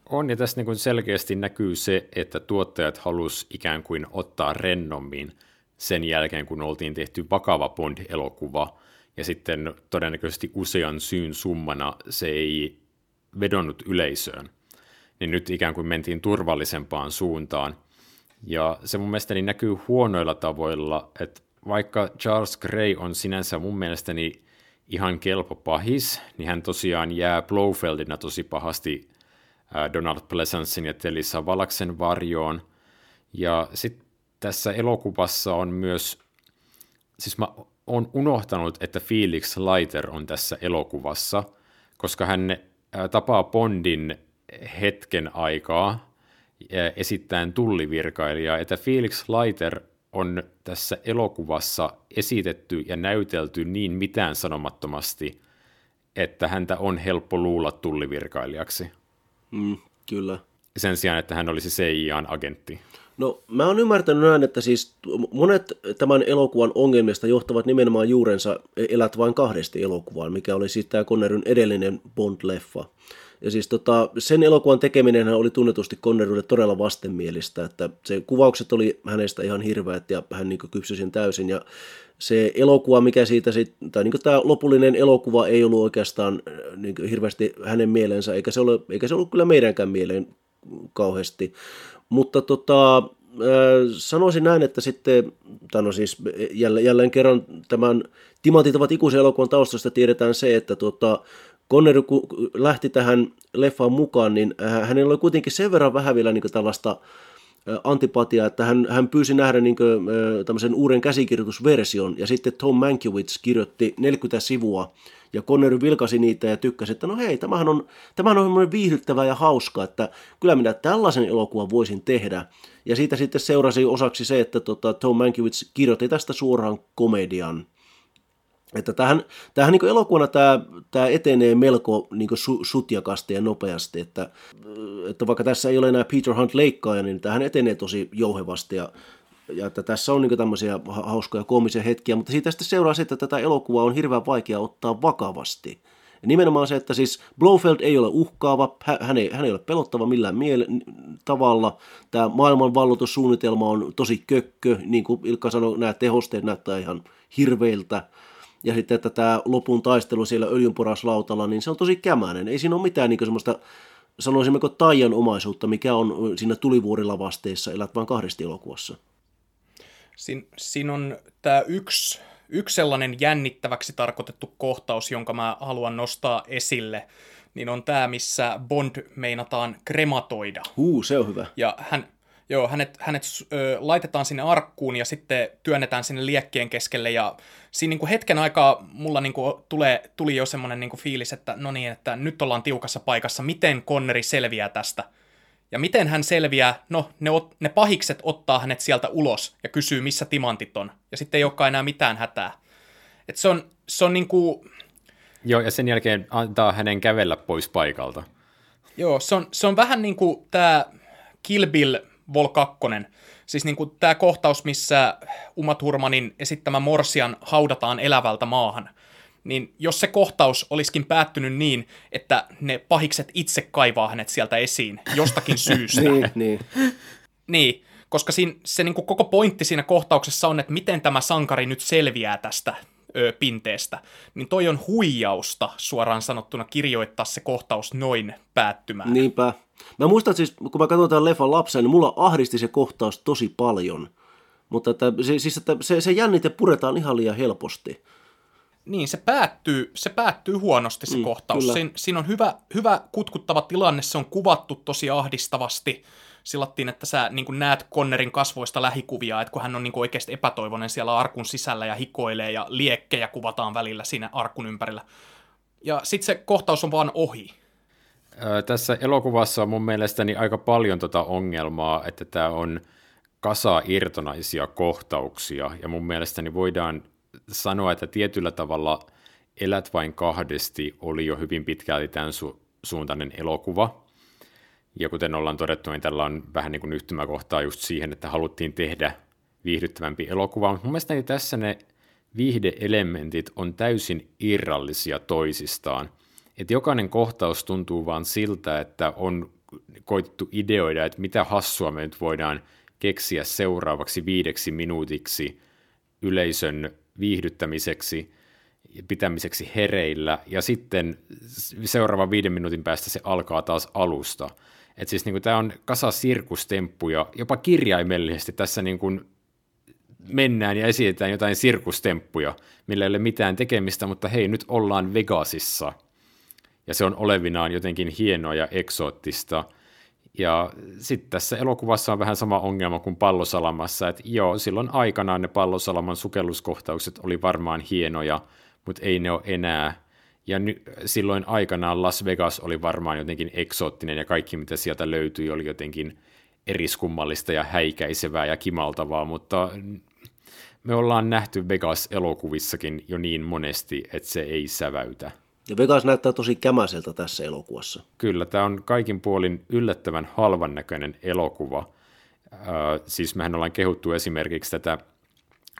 On, ja tässä niin kuin selkeästi näkyy se, että tuottajat halus ikään kuin ottaa rennommin sen jälkeen, kun oltiin tehty vakava Bond-elokuva, ja sitten todennäköisesti usean syyn summana se ei vedonnut yleisöön. Niin nyt ikään kuin mentiin turvallisempaan suuntaan. Ja se mun mielestäni näkyy huonoilla tavoilla, että vaikka Charles Gray on sinänsä mun mielestäni ihan kelpo pahis, niin hän tosiaan jää Blofeldina tosi pahasti Donald Pleasancein ja Telissa Valaksen varjoon. Ja sitten tässä elokuvassa on myös, siis mä oon unohtanut, että Felix Leiter on tässä elokuvassa, koska hän tapaa Bondin hetken aikaa esittäen tullivirkailijaa, että Felix Leiter on tässä elokuvassa esitetty ja näytelty niin mitään sanomattomasti, että häntä on helppo luulla tullivirkailijaksi. Mm, kyllä. Sen sijaan, että hän olisi CIAn agentti. No mä oon ymmärtänyt näin, että siis monet tämän elokuvan ongelmista johtavat nimenomaan juurensa Elät vain kahdesti elokuvaan, mikä oli siis tämä Conneryn edellinen Bond-leffa. Ja siis tota, sen elokuvan tekeminen oli tunnetusti Connerylle todella vastenmielistä, että se kuvaukset oli hänestä ihan hirveät ja hän niin kypsyi sen täysin. Ja se elokuva, mikä siitä sitten, tai niin tämä lopullinen elokuva ei ollut oikeastaan niin hirveästi hänen mielensä, eikä se, ole, eikä se ollut kyllä meidänkään mieleen kauheasti. Mutta tota, sanoisin näin, että sitten, tai no siis jälleen, jälleen kerran tämän Timantit ovat ikuisen elokuvan taustasta tiedetään se, että tota, Connery kun lähti tähän leffaan mukaan, niin hänellä oli kuitenkin sen verran vähän vielä niin tällaista antipatiaa, että hän, hän pyysi nähdä niin kuin, tämmöisen uuden käsikirjoitusversion, ja sitten Tom Mankiewicz kirjoitti 40 sivua, ja Connery vilkasi niitä ja tykkäsi, että no hei, tämähän on, tämähän on viihdyttävää ja hauska, että kyllä minä tällaisen elokuvan voisin tehdä. Ja siitä sitten seurasi osaksi se, että tota, Tom Mankiewicz kirjoitti tästä suoraan komedian. Että tähän, tähän niin elokuvana tämä, tämä etenee melko niin su, sutjakasti ja nopeasti, että, että vaikka tässä ei ole enää Peter Hunt leikkaaja, niin tähän etenee tosi jouhevasti ja, ja että tässä on niin tämmöisiä hauskoja koomisia hetkiä, mutta siitä sitten seuraa se, että tätä elokuvaa on hirveän vaikea ottaa vakavasti. Ja nimenomaan se, että siis Blofeld ei ole uhkaava, hän ei, hän ei ole pelottava millään miele- tavalla. Tämä maailman valloitussuunnitelma on tosi kökkö, niin kuin Ilkka sanoi, nämä tehosteet näyttää ihan hirveiltä ja sitten, että tämä lopun taistelu siellä öljynporaslautalla, niin se on tosi kämäinen. Ei siinä ole mitään niin semmoista, sanoisimmeko taian omaisuutta, mikä on siinä tulivuorilavasteissa Elät vain kahdesti elokuvassa. Siin, siinä on tämä yksi, yksi sellainen jännittäväksi tarkoitettu kohtaus, jonka mä haluan nostaa esille, niin on tämä, missä Bond meinataan krematoida. Huu, se on hyvä. Ja hän, Joo, hänet, hänet ö, laitetaan sinne arkkuun ja sitten työnnetään sinne liekkien keskelle ja siinä niin kuin hetken aikaa mulla niin kuin tulee, tuli jo semmoinen niin kuin fiilis, että no niin, että nyt ollaan tiukassa paikassa, miten Conneri selviää tästä. Ja miten hän selviää, no ne, ot, ne pahikset ottaa hänet sieltä ulos ja kysyy, missä timantit on. Ja sitten ei olekaan enää mitään hätää. Et se on, se on niin kuin... Joo, ja sen jälkeen antaa hänen kävellä pois paikalta. Joo, se on, se on vähän niin kuin tämä Kill Bill Vol 2, siis niin kuin tämä kohtaus, missä Uma Thurmanin esittämä Morsian haudataan elävältä maahan, niin jos se kohtaus olisikin päättynyt niin, että ne pahikset itse kaivaa hänet sieltä esiin jostakin syystä. niin, niin. niin, koska siinä, se niin kuin koko pointti siinä kohtauksessa on, että miten tämä sankari nyt selviää tästä ö, pinteestä, niin toi on huijausta suoraan sanottuna kirjoittaa se kohtaus noin päättymään. Niinpä. Mä muistan siis, kun mä katson tämän leffan lapsen, niin mulla ahdisti se kohtaus tosi paljon. Mutta että, se, siis, että se, se jännite puretaan ihan liian helposti. Niin, se päättyy, se päättyy huonosti se mm, kohtaus. Siin, siinä on hyvä, hyvä kutkuttava tilanne, se on kuvattu tosi ahdistavasti. Silattiin, että sä niin näet Connerin kasvoista lähikuvia, että kun hän on niin oikeasti epätoivoinen siellä arkun sisällä ja hikoilee ja liekkejä kuvataan välillä siinä arkun ympärillä. Ja sitten se kohtaus on vaan ohi. Tässä elokuvassa on mun mielestäni aika paljon tota ongelmaa, että tämä on kasa irtonaisia kohtauksia, ja mun mielestäni voidaan sanoa, että tietyllä tavalla Elät vain kahdesti oli jo hyvin pitkälti tämän su- suuntainen elokuva. Ja kuten ollaan todettu, niin tällä on vähän niin kuin yhtymäkohtaa just siihen, että haluttiin tehdä viihdyttävämpi elokuva. Mutta mun mielestäni tässä ne viihdeelementit on täysin irrallisia toisistaan. Että jokainen kohtaus tuntuu vaan siltä, että on koitettu ideoida, että mitä hassua me nyt voidaan keksiä seuraavaksi viideksi minuutiksi yleisön viihdyttämiseksi, pitämiseksi hereillä, ja sitten seuraavan viiden minuutin päästä se alkaa taas alusta. Et siis niin tämä on kasa sirkustemppuja, jopa kirjaimellisesti tässä niin kuin mennään ja esitetään jotain sirkustemppuja, millä ei ole mitään tekemistä, mutta hei, nyt ollaan Vegasissa. Ja se on olevinaan jotenkin hienoa ja eksoottista. Ja sitten tässä elokuvassa on vähän sama ongelma kuin Pallosalamassa, että joo, silloin aikanaan ne Pallosalaman sukelluskohtaukset oli varmaan hienoja, mutta ei ne ole enää. Ja ny- silloin aikanaan Las Vegas oli varmaan jotenkin eksoottinen ja kaikki mitä sieltä löytyi oli jotenkin eriskummallista ja häikäisevää ja kimaltavaa, mutta me ollaan nähty Vegas-elokuvissakin jo niin monesti, että se ei säväytä. Ja Vegas näyttää tosi kämäseltä tässä elokuvassa. Kyllä, tämä on kaikin puolin yllättävän halvan näköinen elokuva. Äh, siis mehän ollaan kehuttu esimerkiksi tätä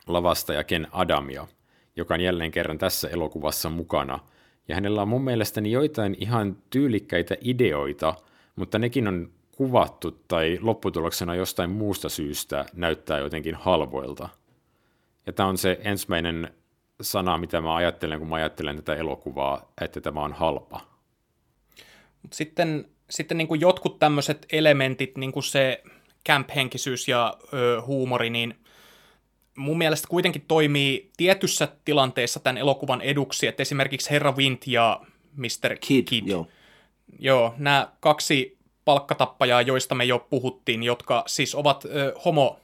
lavasta ja Ken Adamia, joka on jälleen kerran tässä elokuvassa mukana. Ja hänellä on mun mielestäni joitain ihan tyylikkäitä ideoita, mutta nekin on kuvattu tai lopputuloksena jostain muusta syystä näyttää jotenkin halvoilta. Ja tämä on se ensimmäinen sana, mitä mä ajattelen, kun mä ajattelen tätä elokuvaa, että tämä on halpa. Sitten sitten niin kuin jotkut tämmöiset elementit, niin kuin se camp-henkisyys ja ö, huumori, niin mun mielestä kuitenkin toimii tietyssä tilanteessa tämän elokuvan eduksi, että esimerkiksi Herra Wind ja Mr. Kid, Kid joo. joo, nämä kaksi palkkatappajaa, joista me jo puhuttiin, jotka siis ovat ö, homo,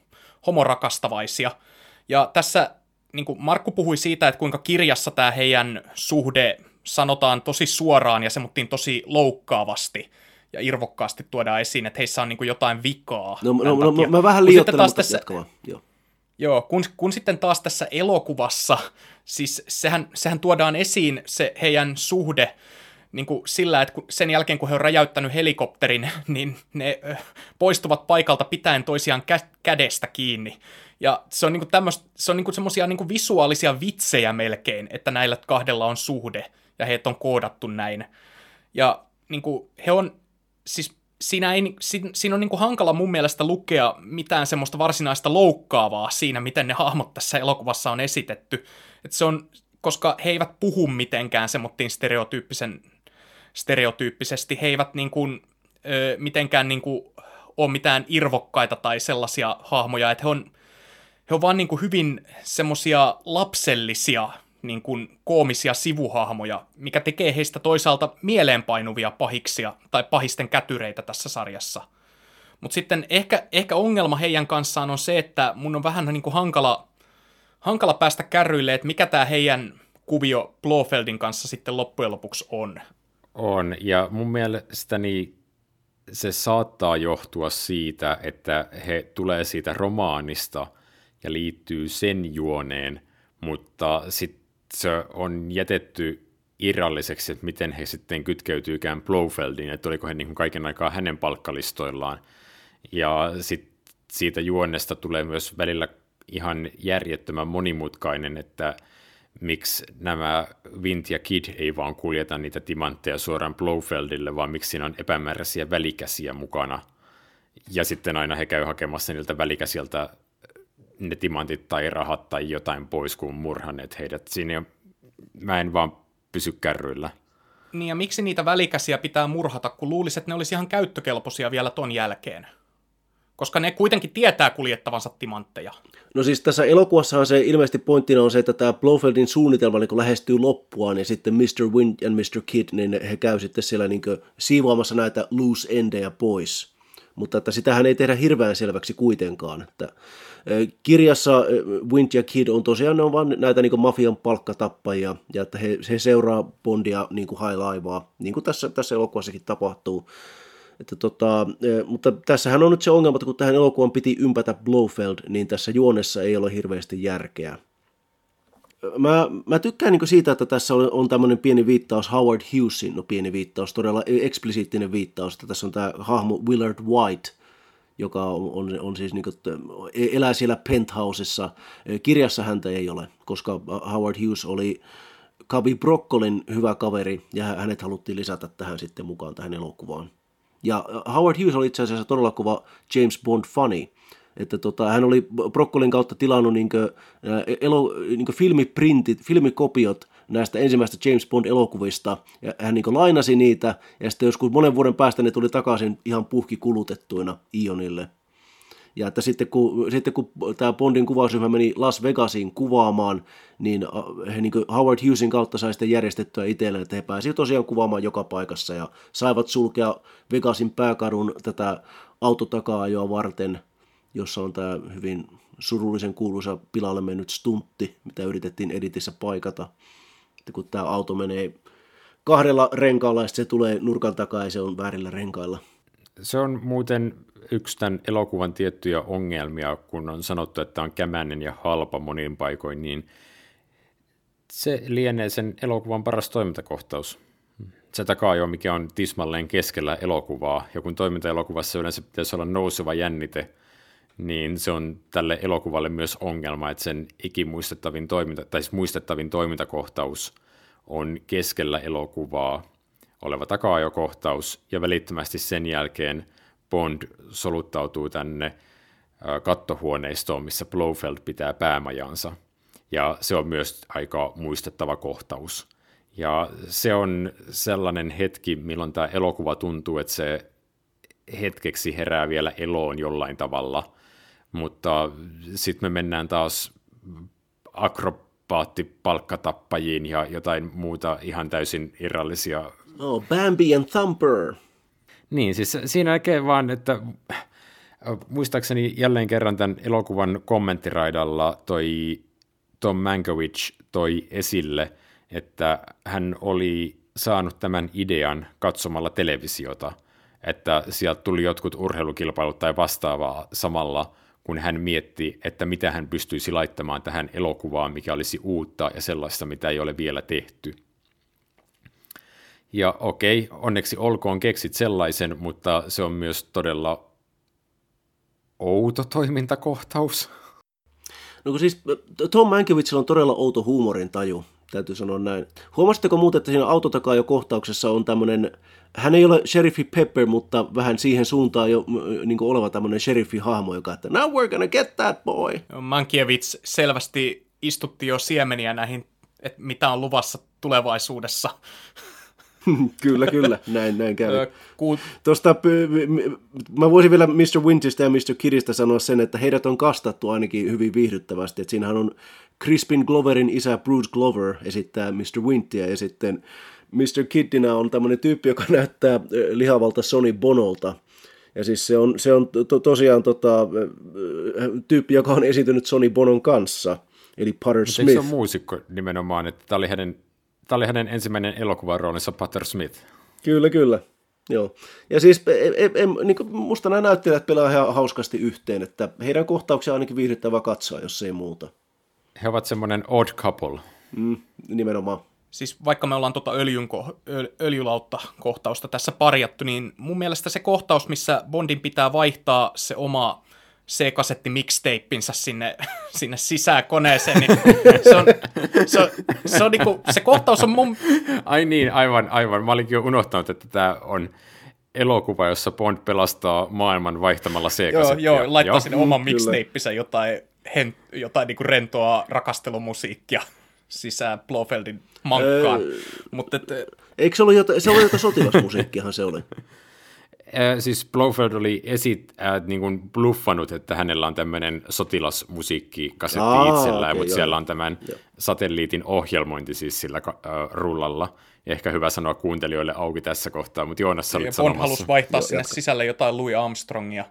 homorakastavaisia. Ja tässä niin kuin Markku puhui siitä, että kuinka kirjassa tämä heidän suhde sanotaan tosi suoraan ja semmoittiin tosi loukkaavasti ja irvokkaasti tuodaan esiin, että heissä on niin kuin jotain vikaa. No, no, no, no mä vähän liioittelen, mutta tässä, Joo. Joo, kun, kun sitten taas tässä elokuvassa, siis sehän, sehän tuodaan esiin se heidän suhde niin kuin sillä, että sen jälkeen kun he on räjäyttänyt helikopterin, niin ne poistuvat paikalta pitäen toisiaan kä- kädestä kiinni. Ja se on, niinku tämmöst, se on niinku semmoisia niinku visuaalisia vitsejä melkein, että näillä kahdella on suhde, ja heitä on koodattu näin. Ja niinku, he on, siis siinä, ei, siinä on niinku hankala mun mielestä lukea mitään semmoista varsinaista loukkaavaa siinä, miten ne hahmot tässä elokuvassa on esitetty. Et se on, koska he eivät puhu mitenkään semmoittiin stereotyyppisen, stereotyyppisesti, he eivät niinku, ö, mitenkään niinku ole mitään irvokkaita tai sellaisia hahmoja, että he on he on vaan niin kuin hyvin semmosia lapsellisia niin kuin koomisia sivuhahmoja, mikä tekee heistä toisaalta mieleenpainuvia pahiksia tai pahisten kätyreitä tässä sarjassa. Mutta sitten ehkä, ehkä ongelma heidän kanssaan on se, että mun on vähän niin kuin hankala, hankala päästä kärryille, että mikä tämä heidän kuvio Blofeldin kanssa sitten loppujen lopuksi on. On, ja mun mielestäni se saattaa johtua siitä, että he tulee siitä romaanista – ja liittyy sen juoneen, mutta sitten se on jätetty irralliseksi, että miten he sitten kytkeytyykään Blofeldiin, että oliko he niin kaiken aikaa hänen palkkalistoillaan. Ja sitten siitä juonnesta tulee myös välillä ihan järjettömän monimutkainen, että miksi nämä Vint ja Kid ei vaan kuljeta niitä timantteja suoraan Blofeldille, vaan miksi siinä on epämääräisiä välikäsiä mukana. Ja sitten aina he käy hakemassa niiltä välikäsiltä ne timantit tai rahat tai jotain pois, kun murhanneet heidät. Siinä mä en vaan pysy kärryillä. Niin ja miksi niitä välikäsiä pitää murhata, kun luulisi, että ne olisi ihan käyttökelpoisia vielä ton jälkeen? Koska ne kuitenkin tietää kuljettavansa timantteja. No siis tässä elokuvassahan se ilmeisesti pointtina on se, että tämä Blofeldin suunnitelma niin lähestyy loppuaan ja sitten Mr. Wind ja Mr. Kid, niin he käy sitten siellä niin siivoamassa näitä loose endejä pois. Mutta että sitähän ei tehdä hirveän selväksi kuitenkaan. Että Kirjassa Wind ja Kid on tosiaan ne on vaan näitä niin mafian palkkatappajia, ja että he, he seuraa Bondia niin kuin laivaa, niin kuin tässä, tässä elokuvassakin tapahtuu. Että tota, mutta tässähän on nyt se ongelma, että kun tähän elokuvan piti ympätä Blofeld, niin tässä juonessa ei ole hirveästi järkeä. Mä, mä tykkään niin siitä, että tässä on, on tämmöinen pieni viittaus Howard Hughesin, no pieni viittaus, todella eksplisiittinen viittaus, että tässä on tämä hahmo Willard White, joka on, on, on siis niin kuin, elää siellä penthousessa. Kirjassa häntä ei ole, koska Howard Hughes oli Kavi Brokkolin hyvä kaveri, ja hänet haluttiin lisätä tähän sitten mukaan tähän elokuvaan. Ja Howard Hughes oli itse asiassa todella kova James Bond funny, että tota, hän oli Brokkolin kautta tilannut niin kuin, elo, kuin filmiprintit, filmikopiot näistä ensimmäistä James Bond-elokuvista, ja hän niin lainasi niitä, ja sitten joskus monen vuoden päästä ne tuli takaisin ihan puhki kulutettuina Ionille. Ja että sitten kun, sitten kun tämä Bondin kuvausryhmä meni Las Vegasiin kuvaamaan, niin he niin Howard Hughesin kautta sai sitten järjestettyä itselleen, että he pääsivät tosiaan kuvaamaan joka paikassa ja saivat sulkea Vegasin pääkadun tätä autotakaa varten, jossa on tämä hyvin surullisen kuuluisa pilalle mennyt stuntti, mitä yritettiin editissä paikata että kun tämä auto menee kahdella renkaalla ja se tulee nurkan takaa ja se on väärillä renkailla. Se on muuten yksi tämän elokuvan tiettyjä ongelmia, kun on sanottu, että on kämäinen ja halpa monin paikoin, niin se lienee sen elokuvan paras toimintakohtaus. Se takaa jo, mikä on tismalleen keskellä elokuvaa, ja kun toimintaelokuvassa yleensä pitäisi olla nouseva jännite, niin se on tälle elokuvalle myös ongelma, että sen ikimuistettavin toiminta, tai siis muistettavin toimintakohtaus on keskellä elokuvaa oleva takaajokohtaus, ja välittömästi sen jälkeen Bond soluttautuu tänne kattohuoneistoon, missä Blofeld pitää päämajansa. Ja se on myös aika muistettava kohtaus. Ja se on sellainen hetki, milloin tämä elokuva tuntuu, että se hetkeksi herää vielä eloon jollain tavalla – mutta sitten me mennään taas akrobaattipalkkatappajiin ja jotain muuta ihan täysin irrallisia. Oh, Bambi and Thumper. Niin, siis siinä näkee vaan, että muistaakseni jälleen kerran tämän elokuvan kommenttiraidalla toi Tom Mankiewicz toi esille, että hän oli saanut tämän idean katsomalla televisiota, että sieltä tuli jotkut urheilukilpailut tai vastaavaa samalla, kun hän mietti, että mitä hän pystyisi laittamaan tähän elokuvaan, mikä olisi uutta ja sellaista, mitä ei ole vielä tehty. Ja okei, onneksi olkoon keksit sellaisen, mutta se on myös todella outo toimintakohtaus. No siis Tom Mankiewicz on todella outo huumorin taju täytyy sanoa näin. Huomasitteko muuten, että siinä autotakaa kohtauksessa on tämmöinen, hän ei ole sheriffi Pepper, mutta vähän siihen suuntaan jo niin oleva tämmöinen sheriffi-hahmo, joka että now we're gonna get that boy. Mankiewicz selvästi istutti jo siemeniä näihin, että mitä on luvassa tulevaisuudessa. kyllä, kyllä, näin, näin käy. Ku... Tuosta, mä voisin vielä Mr. Wintistä ja Mr. Kidistä sanoa sen, että heidät on kastattu ainakin hyvin viihdyttävästi. Että siinähän on Crispin Gloverin isä Bruce Glover esittää Mr. Wintia ja sitten Mr. Kiddina on tämmöinen tyyppi, joka näyttää lihavalta Sony Bonolta. Ja siis se on, se on to, tosiaan tota, tyyppi, joka on esiintynyt Sony Bonon kanssa, eli Potter Mutta Smith. se on muusikko nimenomaan, että tämä oli hänen, tämä oli hänen ensimmäinen elokuvaroolinsa Potter Smith. Kyllä, kyllä. Joo. Ja siis en, en, e, niin musta nämä näyttelijät pelaa ihan hauskasti yhteen, että heidän kohtauksia on ainakin viihdyttävä katsoa, jos ei muuta. He ovat semmoinen odd couple. Mm, nimenomaan. Siis vaikka me ollaan tuota öljyn ko- öl- öljylautta-kohtausta tässä parjattu, niin mun mielestä se kohtaus, missä Bondin pitää vaihtaa se oma C-kasetti mixtapeinsa sinne, sinne sisään koneeseen, niin se, on, se, on, se, on niinku, se kohtaus on mun... Ai niin, aivan, aivan. Mä olinkin jo unohtanut, että tämä on elokuva, jossa Bond pelastaa maailman vaihtamalla C-kasettia. Joo, joo laittaa joo. sinne oman mixtapeinsa jotain, hen, jotain niinku rentoa rakastelumusiikkia sisään Blofeldin mankkaan. Öö, Mutta et, Eikö se ollut jotain, se oli jotain sotilasmusiikkiahan se oli? Siis Blofeld oli esit, äh, niin kuin bluffannut, että hänellä on tämmöinen sotilasmusiikkikasetti Aa, itsellään, okay, mutta joo. siellä on tämän joo. satelliitin ohjelmointi siis sillä äh, rullalla. Ehkä hyvä sanoa kuuntelijoille auki tässä kohtaa, mutta Joonas olit Bond halusi vaihtaa joo, sinne jatka. sisälle jotain Louis Armstrongia,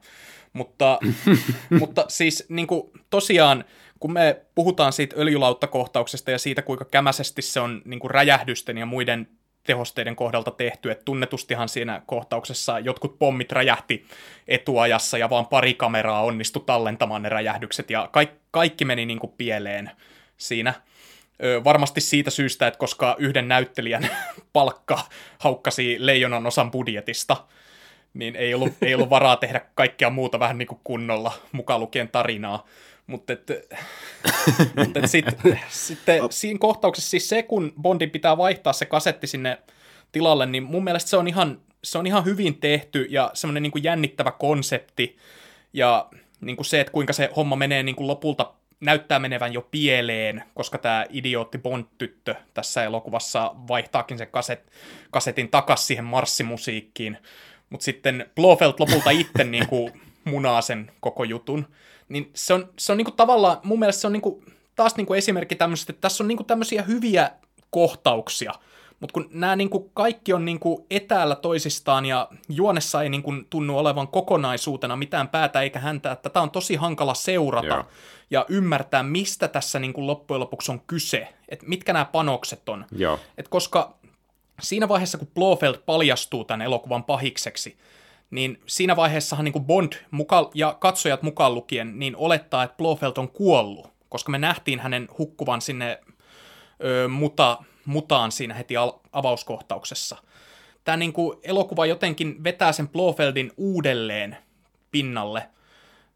mutta, mutta siis niin kuin, tosiaan kun me puhutaan siitä öljylautta-kohtauksesta ja siitä, kuinka kämäisesti se on niin kuin räjähdysten ja muiden tehosteiden kohdalta tehty, että tunnetustihan siinä kohtauksessa jotkut pommit räjähti etuajassa ja vaan pari kameraa onnistui tallentamaan ne räjähdykset ja kaikki, kaikki meni niin kuin pieleen siinä. Ö, varmasti siitä syystä, että koska yhden näyttelijän palkka haukkasi leijonan osan budjetista, niin ei ollut, ei ollut varaa tehdä kaikkea muuta vähän niin kuin kunnolla, mukaan lukien tarinaa. Mutta et, mut et sit, sitten siinä kohtauksessa siis se, kun Bondin pitää vaihtaa se kasetti sinne tilalle, niin mun mielestä se on ihan, se on ihan hyvin tehty ja semmoinen niin jännittävä konsepti. Ja niin kuin se, että kuinka se homma menee niin kuin lopulta näyttää menevän jo pieleen, koska tämä idiootti Bond-tyttö tässä elokuvassa vaihtaakin sen kaset, kasetin takas siihen marssimusiikkiin. Mutta sitten Blofeld lopulta itse niin kuin munaa sen koko jutun niin se on, se on niinku tavallaan, mun mielestä se on niinku, taas niinku esimerkki tämmöisestä, että tässä on niinku tämmöisiä hyviä kohtauksia, mutta kun nämä niinku kaikki on niinku etäällä toisistaan ja juonessa ei niinku tunnu olevan kokonaisuutena mitään päätä eikä häntä, että tätä on tosi hankala seurata Joo. ja ymmärtää, mistä tässä niinku loppujen lopuksi on kyse, että mitkä nämä panokset on. Joo. Et koska siinä vaiheessa, kun Blofeld paljastuu tämän elokuvan pahikseksi, niin siinä vaiheessahan niin kuin Bond muka, ja katsojat mukaan lukien niin olettaa, että Blofeld on kuollut, koska me nähtiin hänen hukkuvan sinne ö, muta, mutaan siinä heti al- avauskohtauksessa. Tämä niin kuin elokuva jotenkin vetää sen Blofeldin uudelleen pinnalle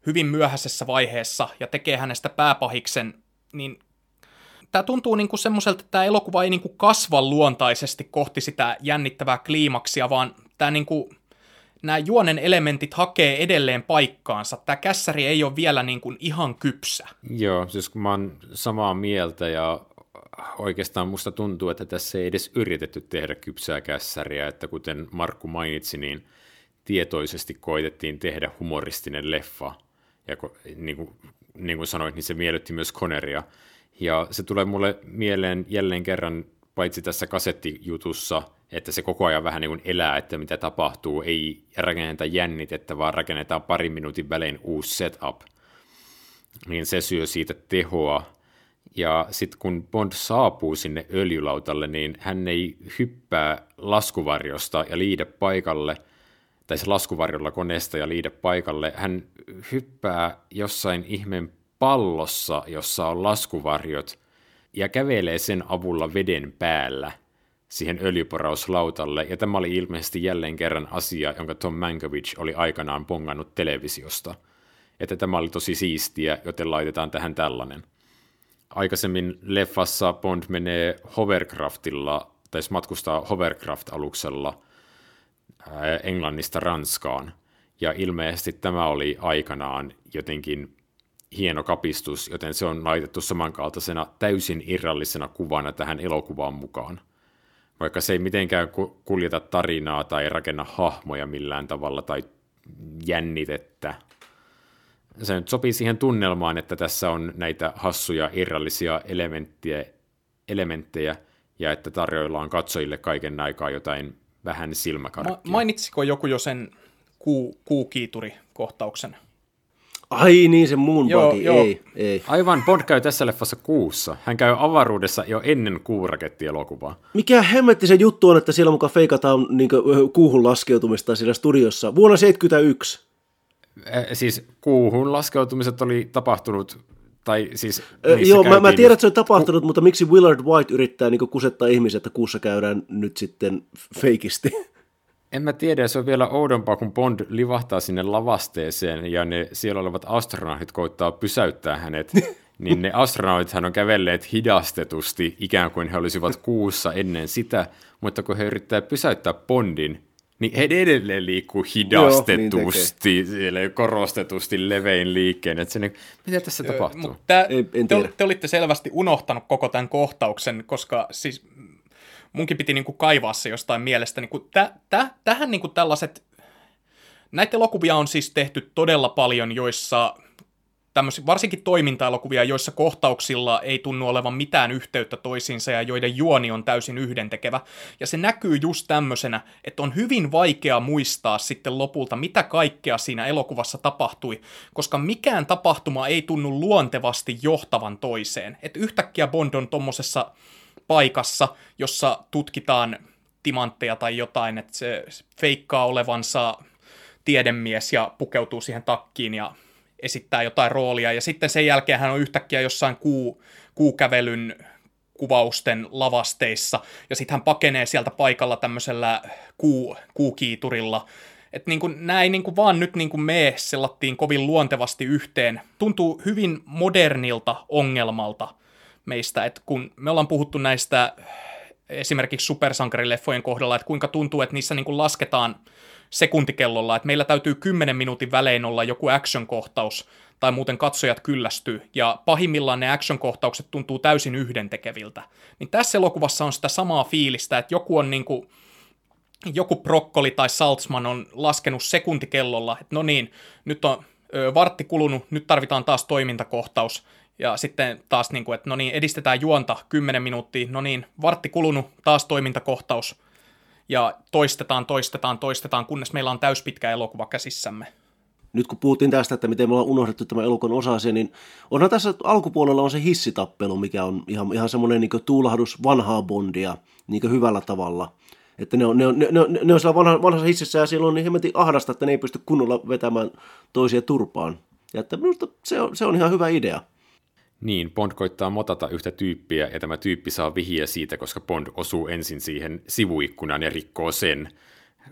hyvin myöhäisessä vaiheessa ja tekee hänestä pääpahiksen, niin tämä tuntuu niin kuin semmoiselta, että tämä elokuva ei niin kuin kasva luontaisesti kohti sitä jännittävää kliimaksia, vaan tämä niin kuin nämä juonen elementit hakee edelleen paikkaansa. Tämä kässäri ei ole vielä niin kuin ihan kypsä. Joo, siis mä oon samaa mieltä ja oikeastaan musta tuntuu, että tässä ei edes yritetty tehdä kypsää kässäriä, että kuten Markku mainitsi, niin tietoisesti koitettiin tehdä humoristinen leffa. Ja niin kuin, niin kuin sanoit, niin se miellytti myös Conneria. Ja se tulee mulle mieleen jälleen kerran, paitsi tässä kasettijutussa – että se koko ajan vähän niin kuin elää, että mitä tapahtuu, ei rakenneta jännitettä, vaan rakennetaan parin minuutin välein uusi setup, niin se syö siitä tehoa. Ja sitten kun Bond saapuu sinne öljylautalle, niin hän ei hyppää laskuvarjosta ja liide paikalle, tai se laskuvarjolla koneesta ja liide paikalle. Hän hyppää jossain ihmeen pallossa, jossa on laskuvarjot, ja kävelee sen avulla veden päällä – siihen öljyporauslautalle, ja tämä oli ilmeisesti jälleen kerran asia, jonka Tom Mankiewicz oli aikanaan pongannut televisiosta. Että tämä oli tosi siistiä, joten laitetaan tähän tällainen. Aikaisemmin leffassa Bond menee hovercraftilla, tai matkustaa hovercraft-aluksella Englannista Ranskaan, ja ilmeisesti tämä oli aikanaan jotenkin hieno kapistus, joten se on laitettu samankaltaisena täysin irrallisena kuvana tähän elokuvaan mukaan vaikka se ei mitenkään kuljeta tarinaa tai rakenna hahmoja millään tavalla tai jännitettä. Se nyt sopii siihen tunnelmaan, että tässä on näitä hassuja irrallisia elementtejä, elementtejä ja että tarjoillaan katsojille kaiken aikaa jotain vähän silmäkarkkia. Ma- mainitsiko joku jo sen kuu, kuukiituri-kohtauksen? Ai niin, se muun joo, joo. ei, ei. Aivan, Bond käy tässä leffassa kuussa. Hän käy avaruudessa jo ennen kuurakettielokuvaa. Mikä hemmetti se juttu on, että siellä mukaan feikataan niin kuuhun laskeutumista siellä studiossa vuonna 1971? Eh, siis kuuhun laskeutumiset oli tapahtunut tai siis Joo, mä, mä tiedän, että se on tapahtunut, ku... mutta miksi Willard White yrittää niin kusettaa ihmisiä, että kuussa käydään nyt sitten feikisti? En mä tiedä, se on vielä oudompaa, kun Bond livahtaa sinne lavasteeseen ja ne siellä olevat astronautit koittaa pysäyttää hänet. niin ne astronautithan on kävelleet hidastetusti, ikään kuin he olisivat kuussa ennen sitä, mutta kun he yrittää pysäyttää Bondin, niin he edelleen liikkuu hidastetusti, Joo, niin korostetusti levein liikkeen. Että se, niin, mitä tässä Öö, tapahtuu? Tää, en, en te, te olitte selvästi unohtanut koko tämän kohtauksen, koska siis munkin piti niinku kaivaa se jostain mielestä. Niinku, tä, tä, tähän niinku tällaiset, näitä elokuvia on siis tehty todella paljon, joissa varsinkin toiminta-elokuvia, joissa kohtauksilla ei tunnu olevan mitään yhteyttä toisiinsa ja joiden juoni on täysin yhdentekevä. Ja se näkyy just tämmöisenä, että on hyvin vaikea muistaa sitten lopulta, mitä kaikkea siinä elokuvassa tapahtui, koska mikään tapahtuma ei tunnu luontevasti johtavan toiseen. Että yhtäkkiä Bond on tommosessa paikassa, jossa tutkitaan timantteja tai jotain, että se feikkaa olevansa tiedemies ja pukeutuu siihen takkiin ja esittää jotain roolia, ja sitten sen jälkeen hän on yhtäkkiä jossain kuu, kuukävelyn kuvausten lavasteissa, ja sitten hän pakenee sieltä paikalla tämmöisellä kuu, kuukiiturilla, että niin nämä ei niin kuin vaan nyt niin kuin me sellattiin kovin luontevasti yhteen. Tuntuu hyvin modernilta ongelmalta meistä, että kun me ollaan puhuttu näistä esimerkiksi supersankarileffojen kohdalla, että kuinka tuntuu, että niissä niin kuin lasketaan sekuntikellolla, että meillä täytyy 10 minuutin välein olla joku action-kohtaus, tai muuten katsojat kyllästyy, ja pahimmillaan ne action-kohtaukset tuntuu täysin yhdentekeviltä. Niin tässä elokuvassa on sitä samaa fiilistä, että joku on niinku, joku brokkoli tai Saltzman on laskenut sekuntikellolla, että no niin, nyt on vartti kulunut, nyt tarvitaan taas toimintakohtaus, ja sitten taas, niin kuin, että no niin, edistetään juonta 10 minuuttia, no niin, vartti kulunut, taas toimintakohtaus, ja toistetaan, toistetaan, toistetaan, kunnes meillä on täyspitkä elokuva käsissämme. Nyt kun puhuttiin tästä, että miten me ollaan unohdettu tämä elokuvan osa niin onhan tässä alkupuolella on se hissitappelu, mikä on ihan, ihan semmoinen niin tuulahdus vanhaa Bondia niin hyvällä tavalla. Että ne on, ne on, ne on, ne on siellä vanha, vanhassa hississä ja siellä on niin hemmetin ahdasta, että ne ei pysty kunnolla vetämään toisia turpaan. Ja että minusta se on, se on ihan hyvä idea. Niin, Bond koittaa motata yhtä tyyppiä, ja tämä tyyppi saa vihiä siitä, koska Bond osuu ensin siihen sivuikkunaan ja rikkoo sen,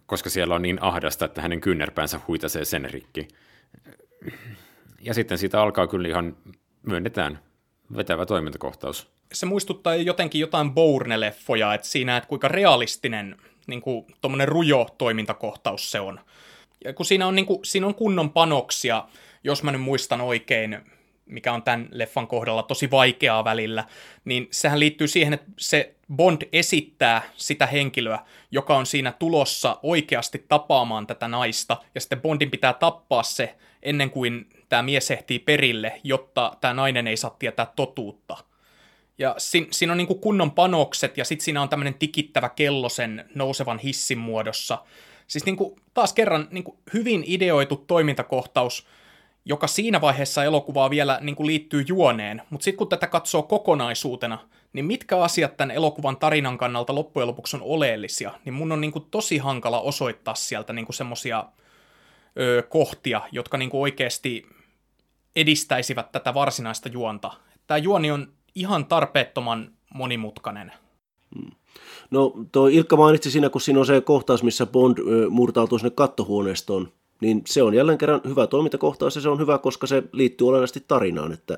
koska siellä on niin ahdasta, että hänen kynnerpäänsä huitasee sen rikki. Ja sitten siitä alkaa kyllä ihan, myönnetään, vetävä toimintakohtaus. Se muistuttaa jotenkin jotain Bourne-leffoja, että siinä, että kuinka realistinen niin kuin, rujo toimintakohtaus se on. Ja kun siinä on, niin kuin, siinä on kunnon panoksia, jos mä nyt muistan oikein, mikä on tämän leffan kohdalla tosi vaikeaa välillä, niin sehän liittyy siihen, että se Bond esittää sitä henkilöä, joka on siinä tulossa oikeasti tapaamaan tätä naista, ja sitten Bondin pitää tappaa se ennen kuin tämä mies ehtii perille, jotta tämä nainen ei saa tietää totuutta. Ja siinä, siinä on niin kunnon panokset, ja sitten siinä on tämmöinen tikittävä kello sen nousevan hissin muodossa. Siis niin kuin, taas kerran niin kuin hyvin ideoitu toimintakohtaus, joka siinä vaiheessa elokuvaa vielä niin kuin liittyy juoneen, mutta sitten kun tätä katsoo kokonaisuutena, niin mitkä asiat tämän elokuvan tarinan kannalta loppujen lopuksi on oleellisia, niin mun on niin kuin tosi hankala osoittaa sieltä niin semmoisia kohtia, jotka niin kuin oikeasti edistäisivät tätä varsinaista juonta. Tämä juoni on ihan tarpeettoman monimutkainen. Hmm. No tuo Ilkka mainitsi siinä, kun siinä on se kohtaus, missä Bond murtautuu sinne kattohuoneistoon niin se on jälleen kerran hyvä toimintakohtaus ja se on hyvä, koska se liittyy olennaisesti tarinaan, että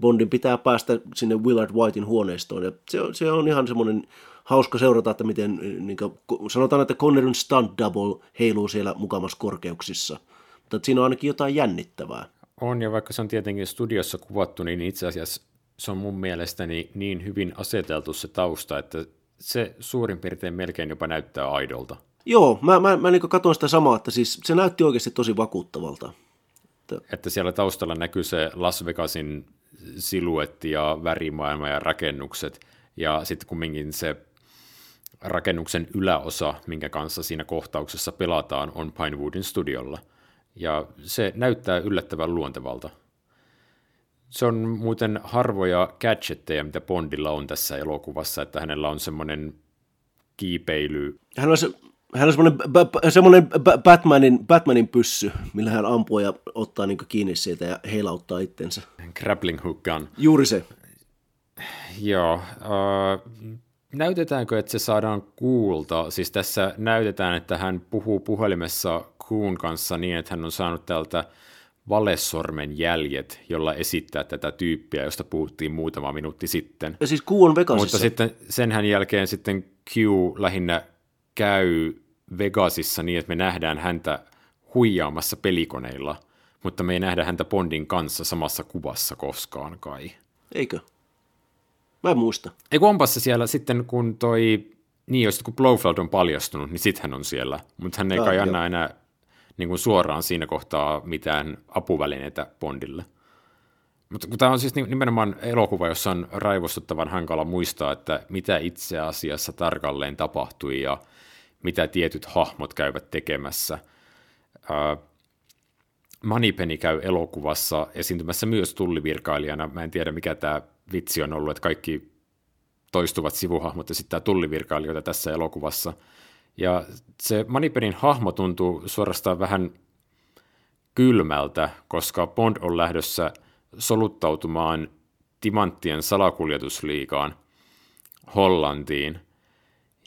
Bondin pitää päästä sinne Willard Whitein huoneistoon ja se on, se on ihan semmoinen hauska seurata, että miten niin kuin, sanotaan, että Connerin stunt double heiluu siellä mukamassa korkeuksissa, mutta siinä on ainakin jotain jännittävää. On, ja vaikka se on tietenkin studiossa kuvattu, niin itse asiassa se on mun mielestäni niin hyvin aseteltu se tausta, että se suurin piirtein melkein jopa näyttää aidolta. Joo, mä, mä, mä niin katsoin sitä samaa, että siis se näytti oikeasti tosi vakuuttavalta. Että, että siellä taustalla näkyy se Las Vegasin siluetti ja värimaailma ja rakennukset, ja sitten kumminkin se rakennuksen yläosa, minkä kanssa siinä kohtauksessa pelataan, on Pinewoodin studiolla. Ja se näyttää yllättävän luontevalta. Se on muuten harvoja gadgetteja, mitä Bondilla on tässä elokuvassa, että hänellä on semmoinen kiipeily. Hän on se hän on semmoinen, semmoinen Batmanin, Batmanin pyssy, millä hän ampuu ja ottaa niin kiinni siitä ja heilauttaa itsensä. Grappling hook gun. Juuri se. Joo. Uh, näytetäänkö, että se saadaan kuulta? Siis tässä näytetään, että hän puhuu puhelimessa Kuun kanssa niin, että hän on saanut tältä valesormen jäljet, jolla esittää tätä tyyppiä, josta puhuttiin muutama minuutti sitten. Ja siis Q on Vegasissa. Mutta sitten senhän jälkeen sitten Q lähinnä käy Vegasissa niin, että me nähdään häntä huijaamassa pelikoneilla, mutta me ei nähdä häntä Bondin kanssa samassa kuvassa koskaan kai. Eikö? Mä en muista. Ei onpas se siellä sitten, kun toi, niin jos kun Blowfeld on paljastunut, niin sit hän on siellä, mutta hän ei ah, kai anna enää niin kuin suoraan siinä kohtaa mitään apuvälineitä Bondille. Mutta kun tämä on siis nimenomaan elokuva, jossa on raivostuttavan hankala muistaa, että mitä itse asiassa tarkalleen tapahtui ja mitä tietyt hahmot käyvät tekemässä. Manipeni käy elokuvassa esiintymässä myös tullivirkailijana. Mä en tiedä, mikä tämä vitsi on ollut, että kaikki toistuvat sivuhahmot ja sitten tämä tullivirkailijoita tässä elokuvassa. Ja se Manipenin hahmo tuntuu suorastaan vähän kylmältä, koska Bond on lähdössä soluttautumaan timanttien salakuljetusliigaan Hollantiin.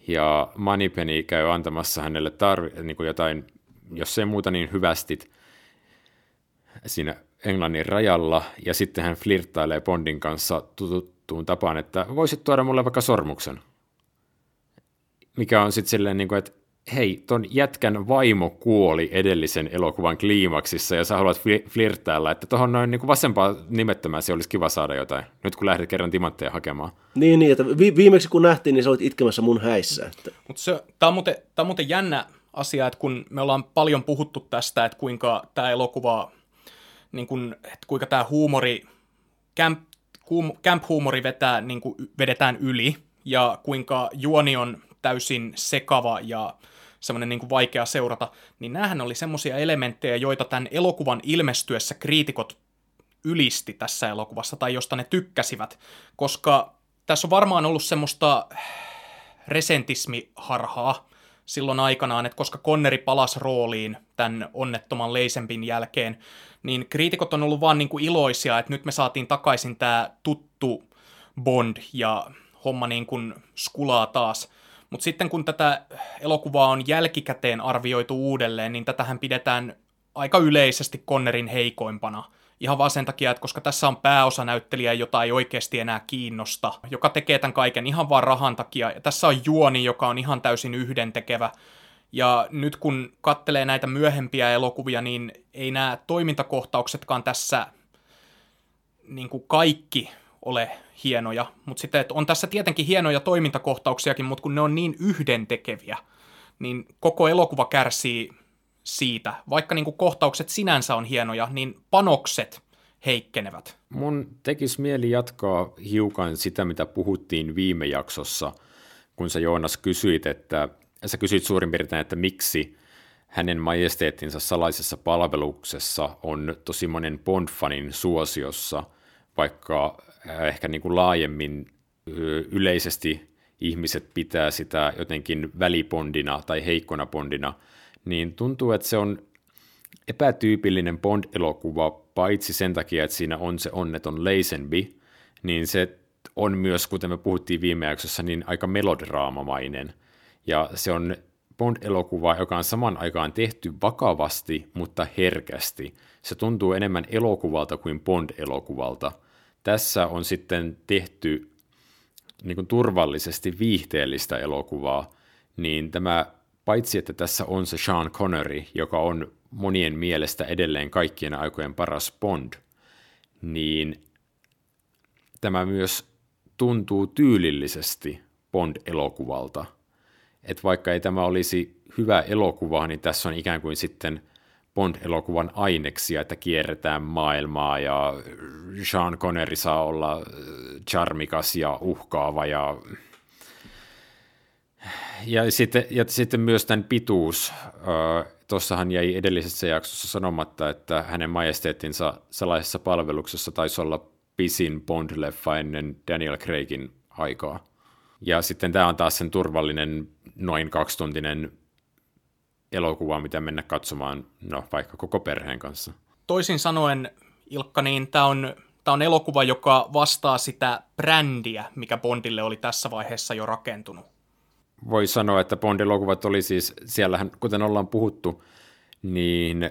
Ja Manipeni käy antamassa hänelle tarvi, niin kuin jotain, jos ei muuta niin hyvästit siinä Englannin rajalla, ja sitten hän flirttailee Bondin kanssa tuttuun tapaan, että voisit tuoda mulle vaikka sormuksen. Mikä on sitten silleen, niin kuin, että hei, ton jätkän vaimo kuoli edellisen elokuvan kliimaksissa ja sä haluat flirttailla, että tuohon noin niin vasempaa nimettömään se olisi kiva saada jotain, nyt kun lähdet kerran timantteja hakemaan. Niin, niin että vi- viimeksi kun nähtiin, niin sä olit itkemässä mun häissä. Että... Mutta tämä on, muuten, on muuten jännä asia, että kun me ollaan paljon puhuttu tästä, että kuinka tämä elokuva niin kuin, että kuinka tämä huumori, camp, camp-huumori vetää, niin kuin, vedetään yli, ja kuinka juoni on täysin sekava ja semmoinen niin kuin vaikea seurata, niin näähän oli semmoisia elementtejä, joita tämän elokuvan ilmestyessä kriitikot ylisti tässä elokuvassa, tai josta ne tykkäsivät, koska tässä on varmaan ollut semmoista resentismiharhaa, silloin aikanaan, että koska Konneri palasi rooliin tämän onnettoman Leisempin jälkeen, niin kriitikot on ollut vaan niin kuin iloisia, että nyt me saatiin takaisin tämä tuttu Bond ja homma niin kuin skulaa taas. Mutta sitten kun tätä elokuvaa on jälkikäteen arvioitu uudelleen, niin tätähän pidetään aika yleisesti Connerin heikoimpana – Ihan vaan sen takia, että koska tässä on pääosanäyttelijä, jota ei oikeasti enää kiinnosta, joka tekee tämän kaiken ihan vaan rahan takia. Ja tässä on juoni, joka on ihan täysin yhdentekevä. Ja nyt kun kattelee näitä myöhempiä elokuvia, niin ei nämä toimintakohtauksetkaan tässä niin kuin kaikki ole hienoja. Mutta sitten, että on tässä tietenkin hienoja toimintakohtauksiakin, mutta kun ne on niin yhdentekeviä, niin koko elokuva kärsii siitä. Vaikka niin kuin kohtaukset sinänsä on hienoja, niin panokset heikkenevät. Mun tekisi mieli jatkaa hiukan sitä, mitä puhuttiin viime jaksossa, kun sä Joonas kysyit, että sä kysyit suurin piirtein, että miksi hänen majesteettinsa salaisessa palveluksessa on tosi monen Bond-fanin suosiossa, vaikka ehkä niin kuin laajemmin yleisesti ihmiset pitää sitä jotenkin välibondina tai heikkona bondina – niin tuntuu, että se on epätyypillinen Bond-elokuva, paitsi sen takia, että siinä on se onneton Lazenby, niin se on myös, kuten me puhuttiin viime jaksossa, niin aika melodraamamainen. Ja se on Bond-elokuva, joka on saman aikaan tehty vakavasti, mutta herkästi. Se tuntuu enemmän elokuvalta kuin Bond-elokuvalta. Tässä on sitten tehty niin kuin turvallisesti viihteellistä elokuvaa, niin tämä paitsi että tässä on se Sean Connery, joka on monien mielestä edelleen kaikkien aikojen paras Bond, niin tämä myös tuntuu tyylillisesti Bond-elokuvalta. Että vaikka ei tämä olisi hyvä elokuva, niin tässä on ikään kuin sitten Bond-elokuvan aineksia, että kierretään maailmaa ja Sean Connery saa olla charmikas ja uhkaava ja ja sitten, ja sitten myös tämän pituus. Tuossahan jäi edellisessä jaksossa sanomatta, että hänen majesteettinsa salaisessa palveluksessa taisi olla pisin Bond-leffa ennen Daniel Craigin aikaa. Ja sitten tämä on taas sen turvallinen noin kaksituntinen elokuva, mitä mennä katsomaan, no vaikka koko perheen kanssa. Toisin sanoen, Ilkka, niin tämä on, tämä on elokuva, joka vastaa sitä brändiä, mikä Bondille oli tässä vaiheessa jo rakentunut. Voi sanoa, että Bond-elokuvat oli siis, siellähän kuten ollaan puhuttu, niin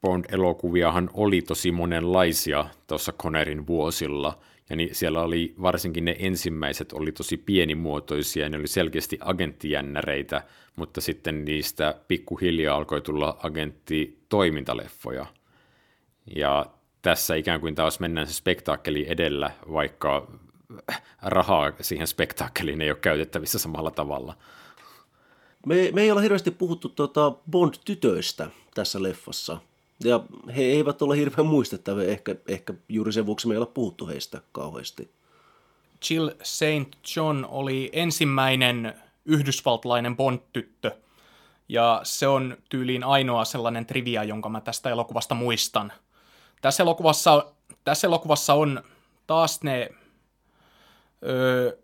Bond-elokuviahan oli tosi monenlaisia tuossa Connerin vuosilla, ja niin siellä oli varsinkin ne ensimmäiset oli tosi pienimuotoisia, ne oli selkeästi agenttijännäreitä, mutta sitten niistä pikkuhiljaa alkoi tulla agenttitoimintaleffoja. Ja tässä ikään kuin taas mennään se spektaakkeli edellä, vaikka rahaa siihen spektaakkeliin ei ole käytettävissä samalla tavalla. Me, me ei ole hirveästi puhuttu tuota Bond-tytöistä tässä leffassa. Ja he eivät ole hirveän muistettavia, ehkä, ehkä juuri sen vuoksi me ei ole puhuttu heistä kauheasti. Jill St. John oli ensimmäinen yhdysvaltalainen Bond-tyttö, ja se on tyyliin ainoa sellainen trivia, jonka mä tästä elokuvasta muistan. Tässä elokuvassa, tässä elokuvassa on taas ne öö,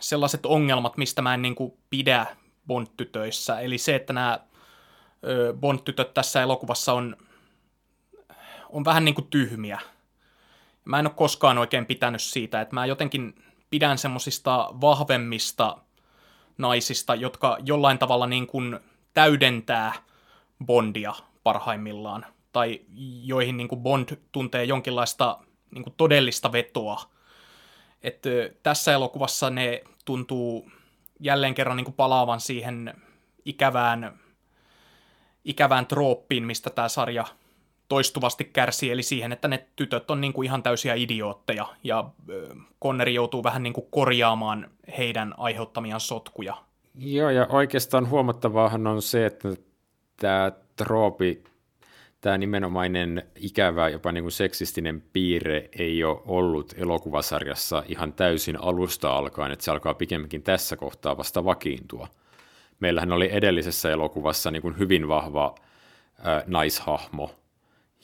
sellaiset ongelmat, mistä mä en niin kuin pidä Bond-tytöissä. Eli se, että nämä Bond-tytöt tässä elokuvassa on, on vähän niin kuin tyhmiä. Mä en ole koskaan oikein pitänyt siitä, että mä jotenkin pidän semmosista vahvemmista naisista, jotka jollain tavalla niin kuin täydentää Bondia parhaimmillaan, tai joihin niin kuin Bond tuntee jonkinlaista niin kuin todellista vetoa. Et, tässä elokuvassa ne tuntuu jälleen kerran niin kuin palaavan siihen ikävään, ikävään trooppiin, mistä tämä sarja toistuvasti kärsii, eli siihen, että ne tytöt on niin kuin ihan täysiä idiootteja, ja Conneri joutuu vähän niin kuin korjaamaan heidän aiheuttamiaan sotkuja. Joo, ja oikeastaan huomattavaahan on se, että tämä troopi, tämä nimenomainen ikävä, jopa niin kuin seksistinen piirre ei ole ollut elokuvasarjassa ihan täysin alusta alkaen, että se alkaa pikemminkin tässä kohtaa vasta vakiintua. Meillähän oli edellisessä elokuvassa niin kuin hyvin vahva äh, naishahmo,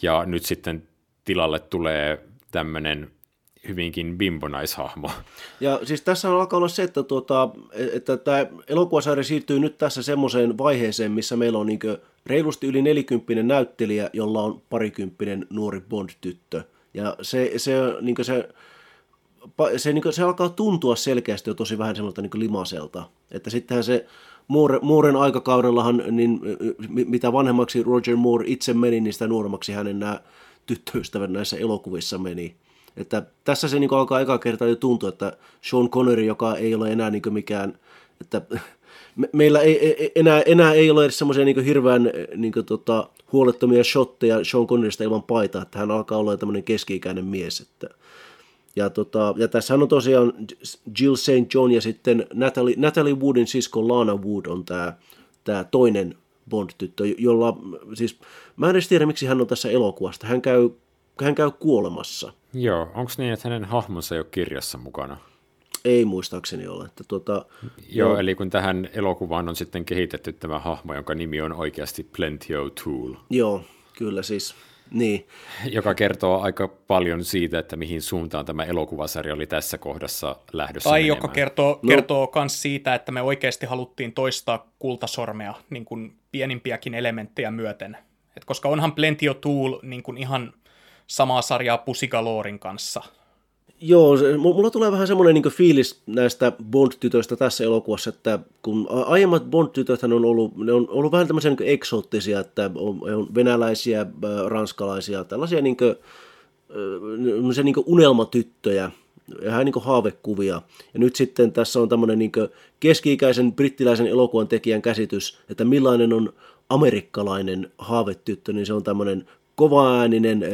ja nyt sitten tilalle tulee tämmöinen hyvinkin bimbonaishahmo. Ja siis tässä alkaa olla se, että, tuota, että tämä elokuvasarja siirtyy nyt tässä semmoiseen vaiheeseen, missä meillä on niin reilusti yli nelikymppinen näyttelijä, jolla on parikymppinen nuori Bond-tyttö. Ja se, se, niin se, se, niin se alkaa tuntua selkeästi jo tosi vähän semmoista niin limaselta. Että sittenhän se Mooren aikakaudellahan, niin mitä vanhemmaksi Roger Moore itse meni, niin sitä nuoremmaksi hänen nämä tyttöystävät näissä elokuvissa meni. Että tässä se niin alkaa eka kertaa jo tuntua, että Sean Connery, joka ei ole enää niin mikään, että me, meillä ei, ei, enää, enää ei ole edes semmoisia niin hirveän niin kuin, tota, huolettomia shotteja Sean Connerysta ilman paitaa, että hän alkaa olla tämmöinen keski-ikäinen mies. Että, ja, tota, ja tässä on tosiaan Jill St. John ja sitten Natalie, Natalie Woodin sisko Lana Wood on tämä, tämä toinen Bond-tyttö, jolla siis, mä en edes tiedä miksi hän on tässä elokuvasta. Hän käy, hän käy kuolemassa. Joo, onko niin, että hänen hahmonsa ei ole kirjassa mukana? Ei muistaakseni ole. Että tuota, Joo, no, eli kun tähän elokuvaan on sitten kehitetty tämä hahmo, jonka nimi on oikeasti Plenty O'Toole. Joo, kyllä siis. Niin. Joka kertoo aika paljon siitä, että mihin suuntaan tämä elokuvasarja oli tässä kohdassa lähdössä Tai menemään. joka kertoo, no. kertoo myös siitä, että me oikeasti haluttiin toistaa kultasormea niin kuin pienimpiäkin elementtejä myöten. Et koska onhan Plenty O'Toole niin kuin ihan samaa sarjaa Pusigalorin kanssa. Joo, se, mulla tulee vähän semmoinen niin fiilis näistä Bond-tytöistä tässä elokuvassa, että kun aiemmat Bond-tytöt on ollut, ne on ollut vähän tämmöisiä niin eksoottisia, että on, on venäläisiä, ranskalaisia, tällaisia niin kuin, niin kuin unelmatyttöjä, ihan niin haavekuvia. Ja nyt sitten tässä on tämmöinen niin keski-ikäisen brittiläisen elokuvan tekijän käsitys, että millainen on amerikkalainen haavetyttö, niin se on tämmöinen kovaääninen,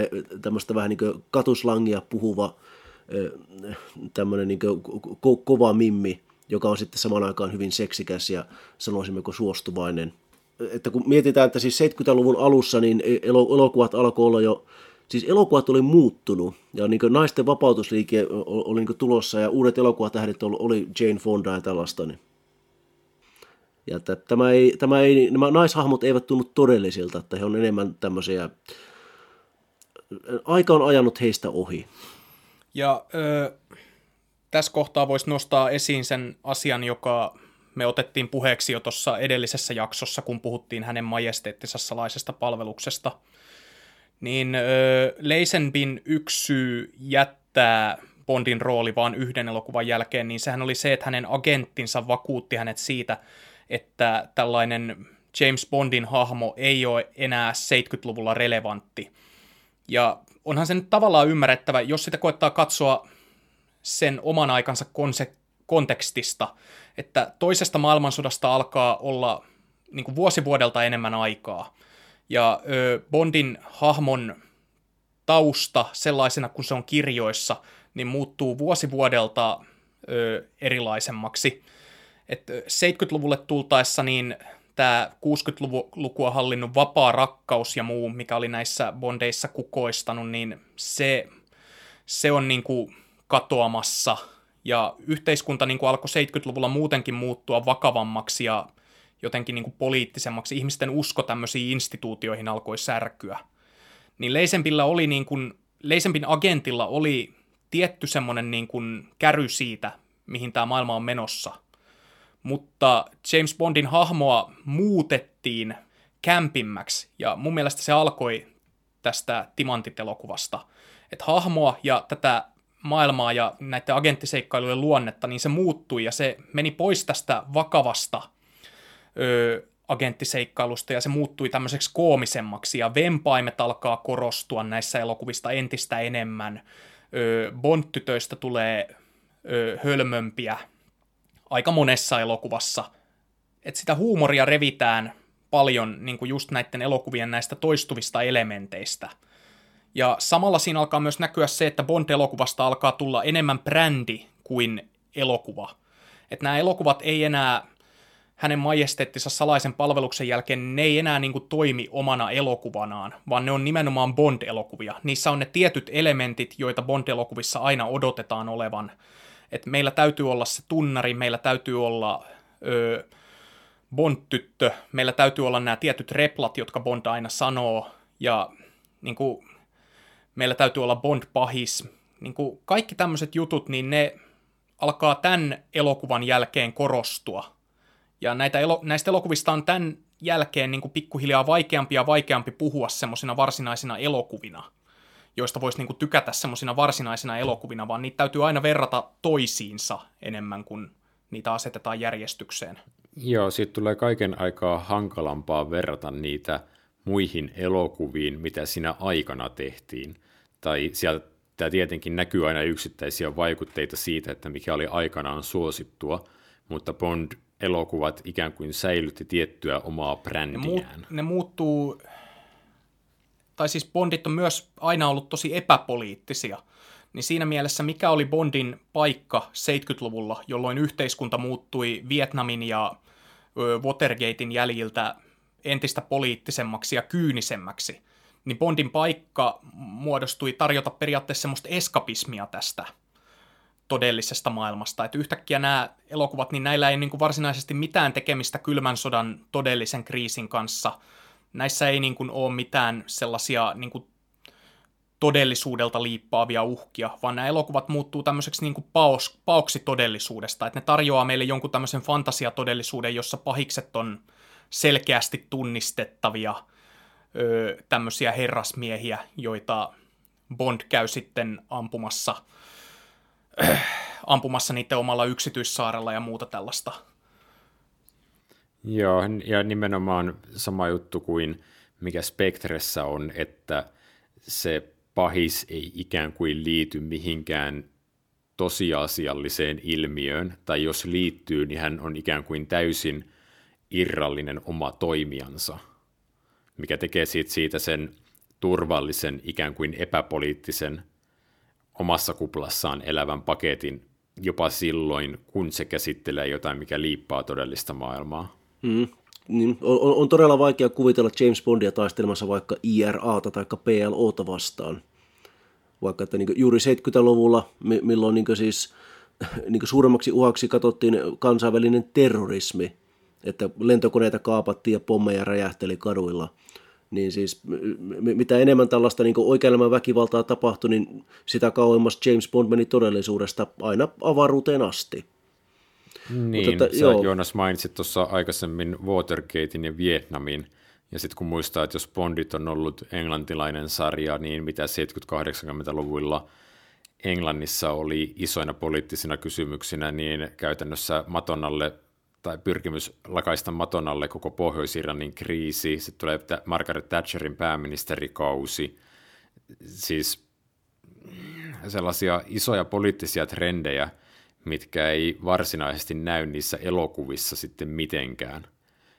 tämmöistä vähän niin kuin katuslangia puhuva tämmöinen niin ko- kova mimmi, joka on sitten samaan aikaan hyvin seksikäs ja sanoisimmeko suostuvainen. Että kun mietitään, että siis 70-luvun alussa niin elokuvat alkoi olla jo, siis elokuvat oli muuttunut ja niin naisten vapautusliike oli niin tulossa ja uudet elokuvatähdet oli Jane Fonda ja tällaista. Niin. Ja että tämä ei, tämä ei, nämä naishahmot eivät tunnu todellisilta, että he on enemmän tämmöisiä, aika on ajanut heistä ohi. Ja ö, tässä kohtaa voisi nostaa esiin sen asian, joka me otettiin puheeksi jo tuossa edellisessä jaksossa, kun puhuttiin hänen majesteettisessa laisesta palveluksesta. niin ö, Leisenbin yksi syy jättää Bondin rooli vaan yhden elokuvan jälkeen, niin sehän oli se, että hänen agenttinsa vakuutti hänet siitä, että tällainen James Bondin hahmo ei ole enää 70-luvulla relevantti. Ja onhan se nyt tavallaan ymmärrettävä, jos sitä koettaa katsoa sen oman aikansa konse- kontekstista, että toisesta maailmansodasta alkaa olla niin kuin vuosivuodelta enemmän aikaa. Ja ö, Bondin hahmon tausta sellaisena kuin se on kirjoissa, niin muuttuu vuosivuodelta ö, erilaisemmaksi. Et 70-luvulle tultaessa niin tämä 60-lukua hallinnut vapaa rakkaus ja muu, mikä oli näissä bondeissa kukoistanut, niin se, se on niin kuin katoamassa. Ja yhteiskunta niin kuin alkoi 70-luvulla muutenkin muuttua vakavammaksi ja jotenkin niin kuin poliittisemmaksi. Ihmisten usko tämmöisiin instituutioihin alkoi särkyä. Niin Leisempillä oli niin kuin, Leisempin agentilla oli tietty semmoinen niin kuin käry siitä, mihin tämä maailma on menossa – mutta James Bondin hahmoa muutettiin kämpimmäksi, ja mun mielestä se alkoi tästä Timantit-elokuvasta. Että hahmoa ja tätä maailmaa ja näiden agenttiseikkailujen luonnetta, niin se muuttui ja se meni pois tästä vakavasta ö, agenttiseikkailusta ja se muuttui tämmöiseksi koomisemmaksi ja vempaimet alkaa korostua näissä elokuvista entistä enemmän. Ö, Bond-tytöistä tulee ö, hölmömpiä aika monessa elokuvassa. Että sitä huumoria revitään paljon niin kuin just näiden elokuvien näistä toistuvista elementeistä. Ja samalla siinä alkaa myös näkyä se, että Bond-elokuvasta alkaa tulla enemmän brändi kuin elokuva. Että nämä elokuvat ei enää hänen majesteettinsa salaisen palveluksen jälkeen, ne ei enää niin kuin toimi omana elokuvanaan, vaan ne on nimenomaan Bond-elokuvia. Niissä on ne tietyt elementit, joita Bond-elokuvissa aina odotetaan olevan – että meillä täytyy olla se tunnari, meillä täytyy olla ö, Bond-tyttö, meillä täytyy olla nämä tietyt replat, jotka Bond aina sanoo, ja niin kuin, meillä täytyy olla Bond-pahis. Niin kuin, kaikki tämmöiset jutut, niin ne alkaa tämän elokuvan jälkeen korostua. Ja näitä elo- näistä elokuvista on tämän jälkeen niin kuin pikkuhiljaa vaikeampi ja vaikeampi puhua semmoisina varsinaisina elokuvina – joista voisi niinku tykätä semmoisina varsinaisina elokuvina, vaan niitä täytyy aina verrata toisiinsa enemmän kuin niitä asetetaan järjestykseen. Joo, siitä tulee kaiken aikaa hankalampaa verrata niitä muihin elokuviin, mitä siinä aikana tehtiin. Tai sieltä tämä tietenkin näkyy aina yksittäisiä vaikutteita siitä, että mikä oli aikanaan suosittua, mutta Bond-elokuvat ikään kuin säilytti tiettyä omaa brändiään. Ne, muut, ne muuttuu tai siis Bondit on myös aina ollut tosi epäpoliittisia, niin siinä mielessä mikä oli Bondin paikka 70-luvulla, jolloin yhteiskunta muuttui Vietnamin ja Watergatein jäljiltä entistä poliittisemmaksi ja kyynisemmäksi, niin Bondin paikka muodostui tarjota periaatteessa semmoista eskapismia tästä todellisesta maailmasta. Että yhtäkkiä nämä elokuvat, niin näillä ei niin kuin varsinaisesti mitään tekemistä kylmän sodan todellisen kriisin kanssa – näissä ei niin kuin ole mitään sellaisia niin kuin todellisuudelta liippaavia uhkia, vaan nämä elokuvat muuttuu tämmöiseksi niin kuin paos, paoksi todellisuudesta, että ne tarjoaa meille jonkun tämmöisen fantasiatodellisuuden, jossa pahikset on selkeästi tunnistettavia öö, tämmöisiä herrasmiehiä, joita Bond käy sitten ampumassa, ampumassa niiden omalla yksityissaarella ja muuta tällaista Joo, ja nimenomaan sama juttu kuin mikä Spectressä on, että se pahis ei ikään kuin liity mihinkään tosiasialliseen ilmiöön, tai jos liittyy, niin hän on ikään kuin täysin irrallinen oma toimijansa, mikä tekee siitä, siitä sen turvallisen, ikään kuin epäpoliittisen, omassa kuplassaan elävän paketin jopa silloin, kun se käsittelee jotain, mikä liippaa todellista maailmaa. Mm. Niin, on, on todella vaikea kuvitella James Bondia taistelemassa vaikka IRAta tai PLOta vastaan. Vaikka että niin juuri 70-luvulla, milloin niin siis niin suuremmaksi uhaksi katsottiin kansainvälinen terrorismi, että lentokoneita kaapattiin ja pommeja räjähteli kaduilla, niin siis mitä enemmän tällaista niin oikean väkivaltaa tapahtui, niin sitä kauemmas James Bond meni todellisuudesta aina avaruuteen asti. Niin, Mutta, että, sä joo. Joonas mainitsit tuossa aikaisemmin Watergatein ja Vietnamin, Ja sitten kun muistaa, että jos Bondit on ollut englantilainen sarja, niin mitä 70-80-luvuilla Englannissa oli isoina poliittisina kysymyksinä, niin käytännössä matonalle tai pyrkimys lakaista matonalle koko Pohjois-Irlannin kriisi, sitten tulee Margaret Thatcherin pääministerikausi, siis sellaisia isoja poliittisia trendejä, mitkä ei varsinaisesti näy niissä elokuvissa sitten mitenkään.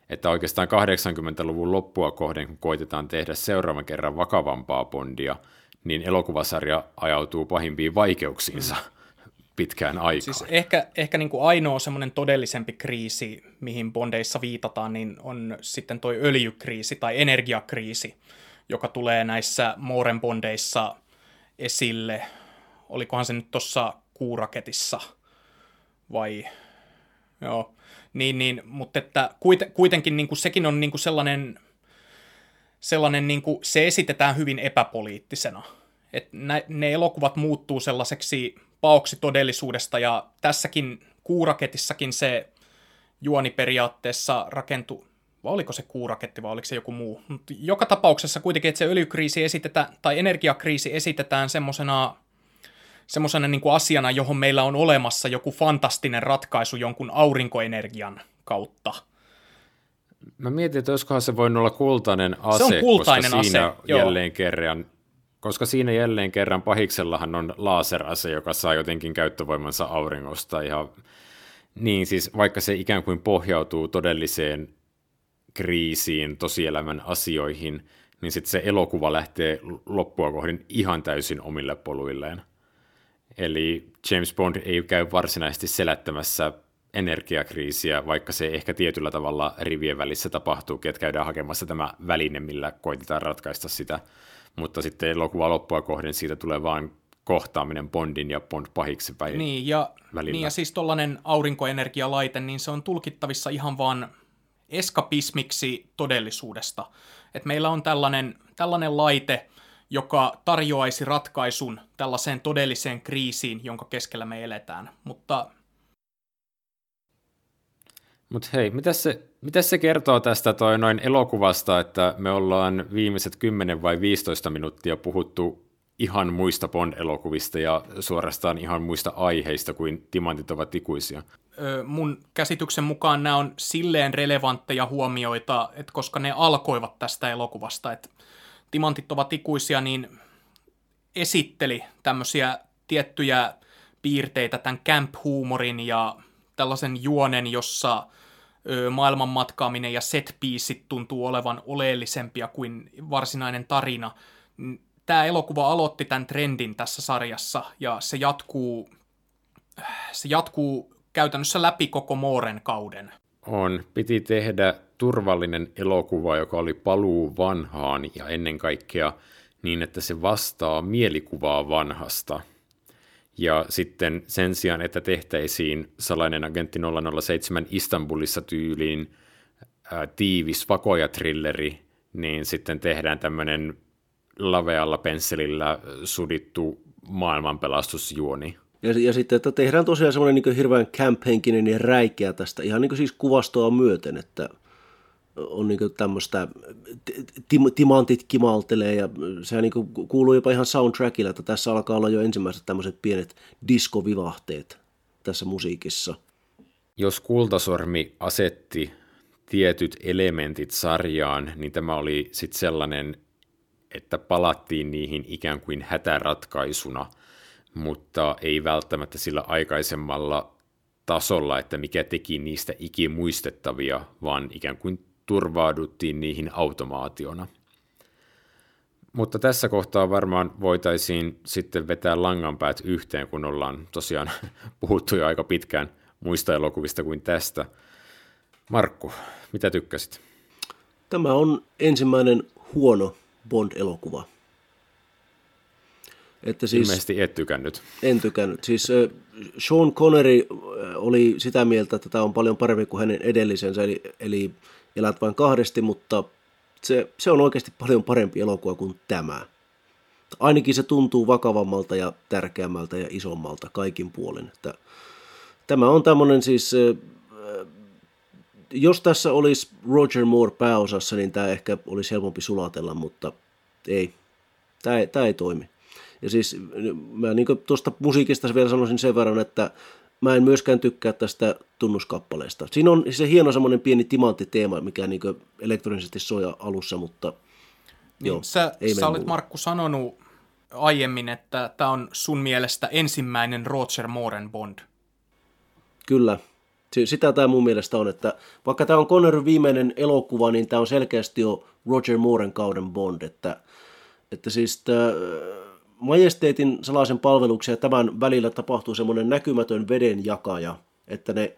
Että oikeastaan 80-luvun loppua kohden, kun koitetaan tehdä seuraavan kerran vakavampaa Bondia, niin elokuvasarja ajautuu pahimpiin vaikeuksiinsa mm. pitkään aikaan. Siis ehkä, ehkä niin kuin ainoa semmoinen todellisempi kriisi, mihin Bondeissa viitataan, niin on sitten toi öljykriisi tai energiakriisi, joka tulee näissä Mooren Bondeissa esille. Olikohan se nyt tuossa kuuraketissa – vai joo, niin, niin mutta että kuitenkin niin kuin sekin on niin kuin sellainen, sellainen niin kuin, se esitetään hyvin epäpoliittisena. Et nä, ne elokuvat muuttuu sellaiseksi paoksi todellisuudesta, ja tässäkin kuuraketissakin se juoni periaatteessa rakentuu, vai oliko se kuuraketti vai oliko se joku muu. Mutta joka tapauksessa kuitenkin, että se öljykriisi esitetään, tai energiakriisi esitetään semmoisena semmoisena niin kuin asiana, johon meillä on olemassa joku fantastinen ratkaisu jonkun aurinkoenergian kautta. Mä mietin, että olisikohan se voinut olla kultainen ase, se on kultainen koska siinä ase, jälleen kerran koska siinä jälleen kerran pahiksellahan on laserase, joka saa jotenkin käyttövoimansa auringosta. Ja, niin siis vaikka se ikään kuin pohjautuu todelliseen kriisiin, tosielämän asioihin, niin sitten se elokuva lähtee loppua kohdin ihan täysin omille poluilleen. Eli James Bond ei käy varsinaisesti selättämässä energiakriisiä, vaikka se ehkä tietyllä tavalla rivien välissä tapahtuu, että käydään hakemassa tämä väline, millä koitetaan ratkaista sitä. Mutta sitten elokuva loppua kohden siitä tulee vain kohtaaminen Bondin ja Bond pahiksi päin niin, ja, välillä. Niin ja siis tuollainen aurinkoenergialaite, niin se on tulkittavissa ihan vaan eskapismiksi todellisuudesta. Et meillä on tällainen, tällainen laite, joka tarjoaisi ratkaisun tällaiseen todelliseen kriisiin, jonka keskellä me eletään. Mutta Mut hei, mitä se, mitä se kertoo tästä toi noin elokuvasta, että me ollaan viimeiset 10 vai 15 minuuttia puhuttu ihan muista Bond-elokuvista ja suorastaan ihan muista aiheista kuin timantit ovat ikuisia? Mun käsityksen mukaan nämä on silleen relevantteja huomioita, että koska ne alkoivat tästä elokuvasta, että timantit ovat ikuisia, niin esitteli tämmöisiä tiettyjä piirteitä tämän camp-huumorin ja tällaisen juonen, jossa maailman matkaaminen ja set tuntuu olevan oleellisempia kuin varsinainen tarina. Tämä elokuva aloitti tämän trendin tässä sarjassa ja se jatkuu, se jatkuu käytännössä läpi koko Mooren kauden. On. Piti tehdä turvallinen elokuva, joka oli paluu vanhaan ja ennen kaikkea niin, että se vastaa mielikuvaa vanhasta. Ja sitten sen sijaan, että tehtäisiin salainen agentti 007 Istanbulissa tyyliin ää, tiivis vakoja-trilleri, niin sitten tehdään tämmöinen lavealla pensselillä sudittu maailmanpelastusjuoni. Ja, ja sitten, että tehdään tosiaan semmoinen niin hirveän camp-henkinen ja räikeä tästä, ihan niin siis kuvastoa myöten, että on niin tämmöistä, tim, timantit kimaltelee ja sehän niin kuuluu jopa ihan soundtrackilla, että tässä alkaa olla jo ensimmäiset tämmöiset pienet diskovivahteet tässä musiikissa. Jos Kultasormi asetti tietyt elementit sarjaan, niin tämä oli sitten sellainen, että palattiin niihin ikään kuin hätäratkaisuna – mutta ei välttämättä sillä aikaisemmalla tasolla, että mikä teki niistä ikimuistettavia, vaan ikään kuin turvauduttiin niihin automaationa. Mutta tässä kohtaa varmaan voitaisiin sitten vetää langanpäät yhteen, kun ollaan tosiaan puhuttu jo aika pitkään muista elokuvista kuin tästä. Markku, mitä tykkäsit? Tämä on ensimmäinen huono Bond-elokuva. Että siis, Ilmeisesti et tykännyt. En tykännyt. Siis Sean Connery oli sitä mieltä, että tämä on paljon parempi kuin hänen edellisensä, eli, eli Elät vain kahdesti, mutta se, se on oikeasti paljon parempi elokuva kuin tämä. Ainakin se tuntuu vakavammalta ja tärkeämmältä ja isommalta kaikin puolin. Että tämä on tämmöinen siis jos tässä olisi Roger Moore pääosassa, niin tämä ehkä olisi helpompi sulatella, mutta ei. Tämä ei, tämä ei toimi. Ja siis mä niin tuosta musiikista vielä sanoisin sen verran, että mä en myöskään tykkää tästä tunnuskappaleesta. Siinä on se hieno semmoinen pieni timanttiteema, mikä niin elektronisesti soi alussa, mutta niin, joo, sä, ei sä olet Markku sanonut aiemmin, että tämä on sun mielestä ensimmäinen Roger Mooren Bond. Kyllä, sitä tämä mun mielestä on, että vaikka tämä on Connerin viimeinen elokuva, niin tämä on selkeästi jo Roger Mooren kauden Bond, että, että siis tämä Majesteetin salaisen palveluksen ja tämän välillä tapahtuu semmoinen näkymätön vedenjakaja, että ne,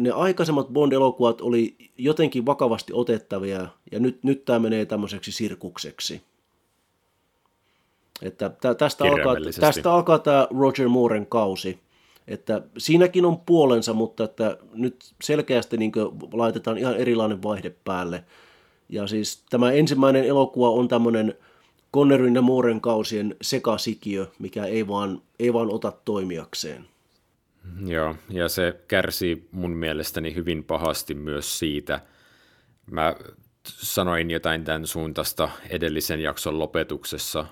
ne aikaisemmat Bond-elokuvat oli jotenkin vakavasti otettavia, ja nyt, nyt tämä menee tämmöiseksi sirkukseksi. Että tästä alkaa, tästä alkaa tämä Roger Mooren kausi. Että siinäkin on puolensa, mutta että nyt selkeästi niin laitetaan ihan erilainen vaihde päälle. Ja siis tämä ensimmäinen elokuva on tämmöinen Connerin ja Mooren kausien sekasikiö, mikä ei vaan, ei vaan ota toimijakseen. Joo, ja se kärsii mun mielestäni hyvin pahasti myös siitä. Mä sanoin jotain tämän suuntaista edellisen jakson lopetuksessa,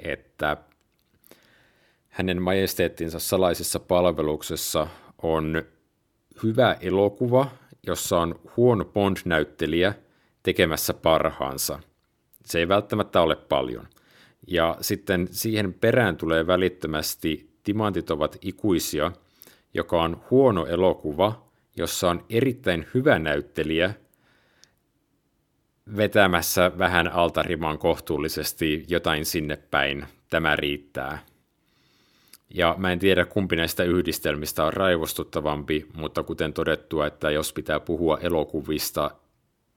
että hänen majesteettinsa salaisessa palveluksessa on hyvä elokuva, jossa on huono Bond-näyttelijä tekemässä parhaansa – se ei välttämättä ole paljon. Ja sitten siihen perään tulee välittömästi Timantit ovat ikuisia, joka on huono elokuva, jossa on erittäin hyvä näyttelijä vetämässä vähän altarimaan kohtuullisesti jotain sinne päin. Tämä riittää. Ja mä en tiedä, kumpi näistä yhdistelmistä on raivostuttavampi, mutta kuten todettua, että jos pitää puhua elokuvista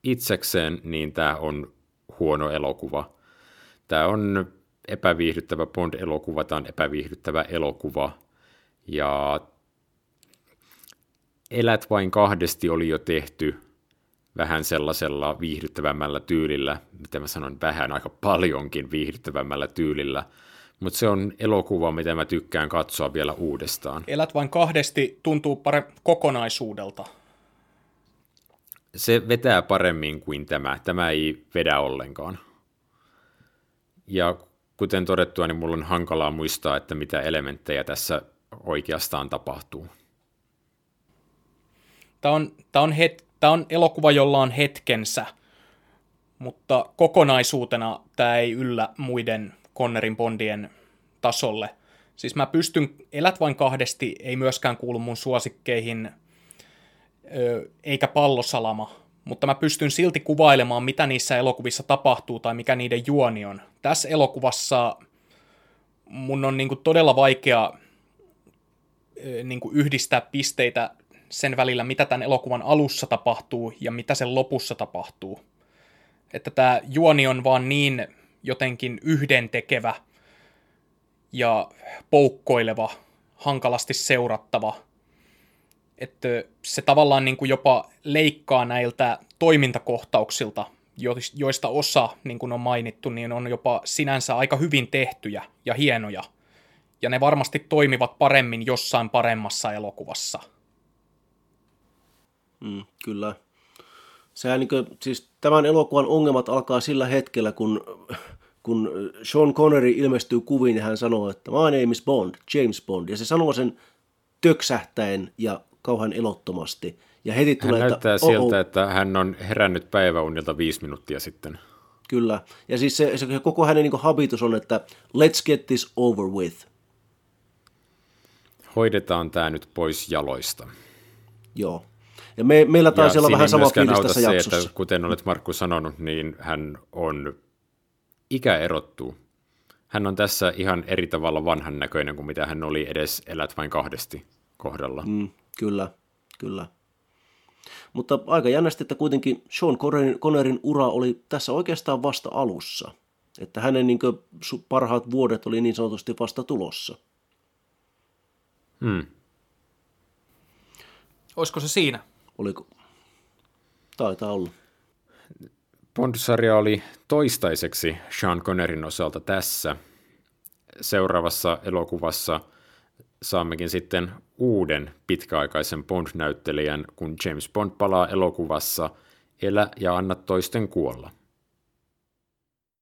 itsekseen, niin tämä on huono elokuva. Tämä on epäviihdyttävä Bond-elokuva, tämä on epäviihdyttävä elokuva. Ja Elät vain kahdesti oli jo tehty vähän sellaisella viihdyttävämmällä tyylillä, mitä mä sanon, vähän aika paljonkin viihdyttävämmällä tyylillä, mutta se on elokuva, mitä mä tykkään katsoa vielä uudestaan. Elät vain kahdesti tuntuu pare kokonaisuudelta se vetää paremmin kuin tämä. Tämä ei vedä ollenkaan. Ja kuten todettua, niin mulla on hankalaa muistaa, että mitä elementtejä tässä oikeastaan tapahtuu. Tämä on, tämä on, het, tämä on elokuva, jolla on hetkensä, mutta kokonaisuutena tämä ei yllä muiden Connerin Bondien tasolle. Siis mä pystyn, Elät vain kahdesti ei myöskään kuulu mun suosikkeihin – eikä pallosalama, mutta mä pystyn silti kuvailemaan, mitä niissä elokuvissa tapahtuu tai mikä niiden juoni on. Tässä elokuvassa mun on niinku todella vaikea niinku yhdistää pisteitä sen välillä, mitä tämän elokuvan alussa tapahtuu ja mitä sen lopussa tapahtuu. Että tämä juoni on vaan niin jotenkin yhdentekevä ja poukkoileva, hankalasti seurattava – että se tavallaan niin kuin jopa leikkaa näiltä toimintakohtauksilta, joista osa, niin kuin on mainittu, niin on jopa sinänsä aika hyvin tehtyjä ja hienoja. Ja ne varmasti toimivat paremmin jossain paremmassa elokuvassa. Mm, kyllä. Sehän niin kuin, siis tämän elokuvan ongelmat alkaa sillä hetkellä, kun, kun Sean Connery ilmestyy kuviin ja hän sanoo, että my name is Bond, James Bond. Ja se sanoo sen töksähtäen ja kauhean elottomasti. Ja heti tulee, hän näyttää että, siltä, että hän on herännyt päiväunilta viisi minuuttia sitten. Kyllä. Ja siis se, se koko hänen niin habitus on, että let's get this over with. Hoidetaan tämä nyt pois jaloista. Joo. Ja me, meillä taisi olla vähän sama fiilis tässä se, jaksossa. Että, kuten olet Markku sanonut, niin hän on ikä erottuu. Hän on tässä ihan eri tavalla vanhan näköinen kuin mitä hän oli edes Elät vain kahdesti kohdalla. Mm, Kyllä, kyllä. Mutta aika jännästi, että kuitenkin Sean Connerin ura oli tässä oikeastaan vasta alussa. Että hänen niin kuin, parhaat vuodet oli niin sanotusti vasta tulossa. Hmm. Olisiko se siinä? Oliko? Taitaa olla. Bond-sarja oli toistaiseksi Sean Connerin osalta tässä. Seuraavassa elokuvassa saammekin sitten uuden pitkäaikaisen Bond-näyttelijän, kun James Bond palaa elokuvassa Elä ja anna toisten kuolla.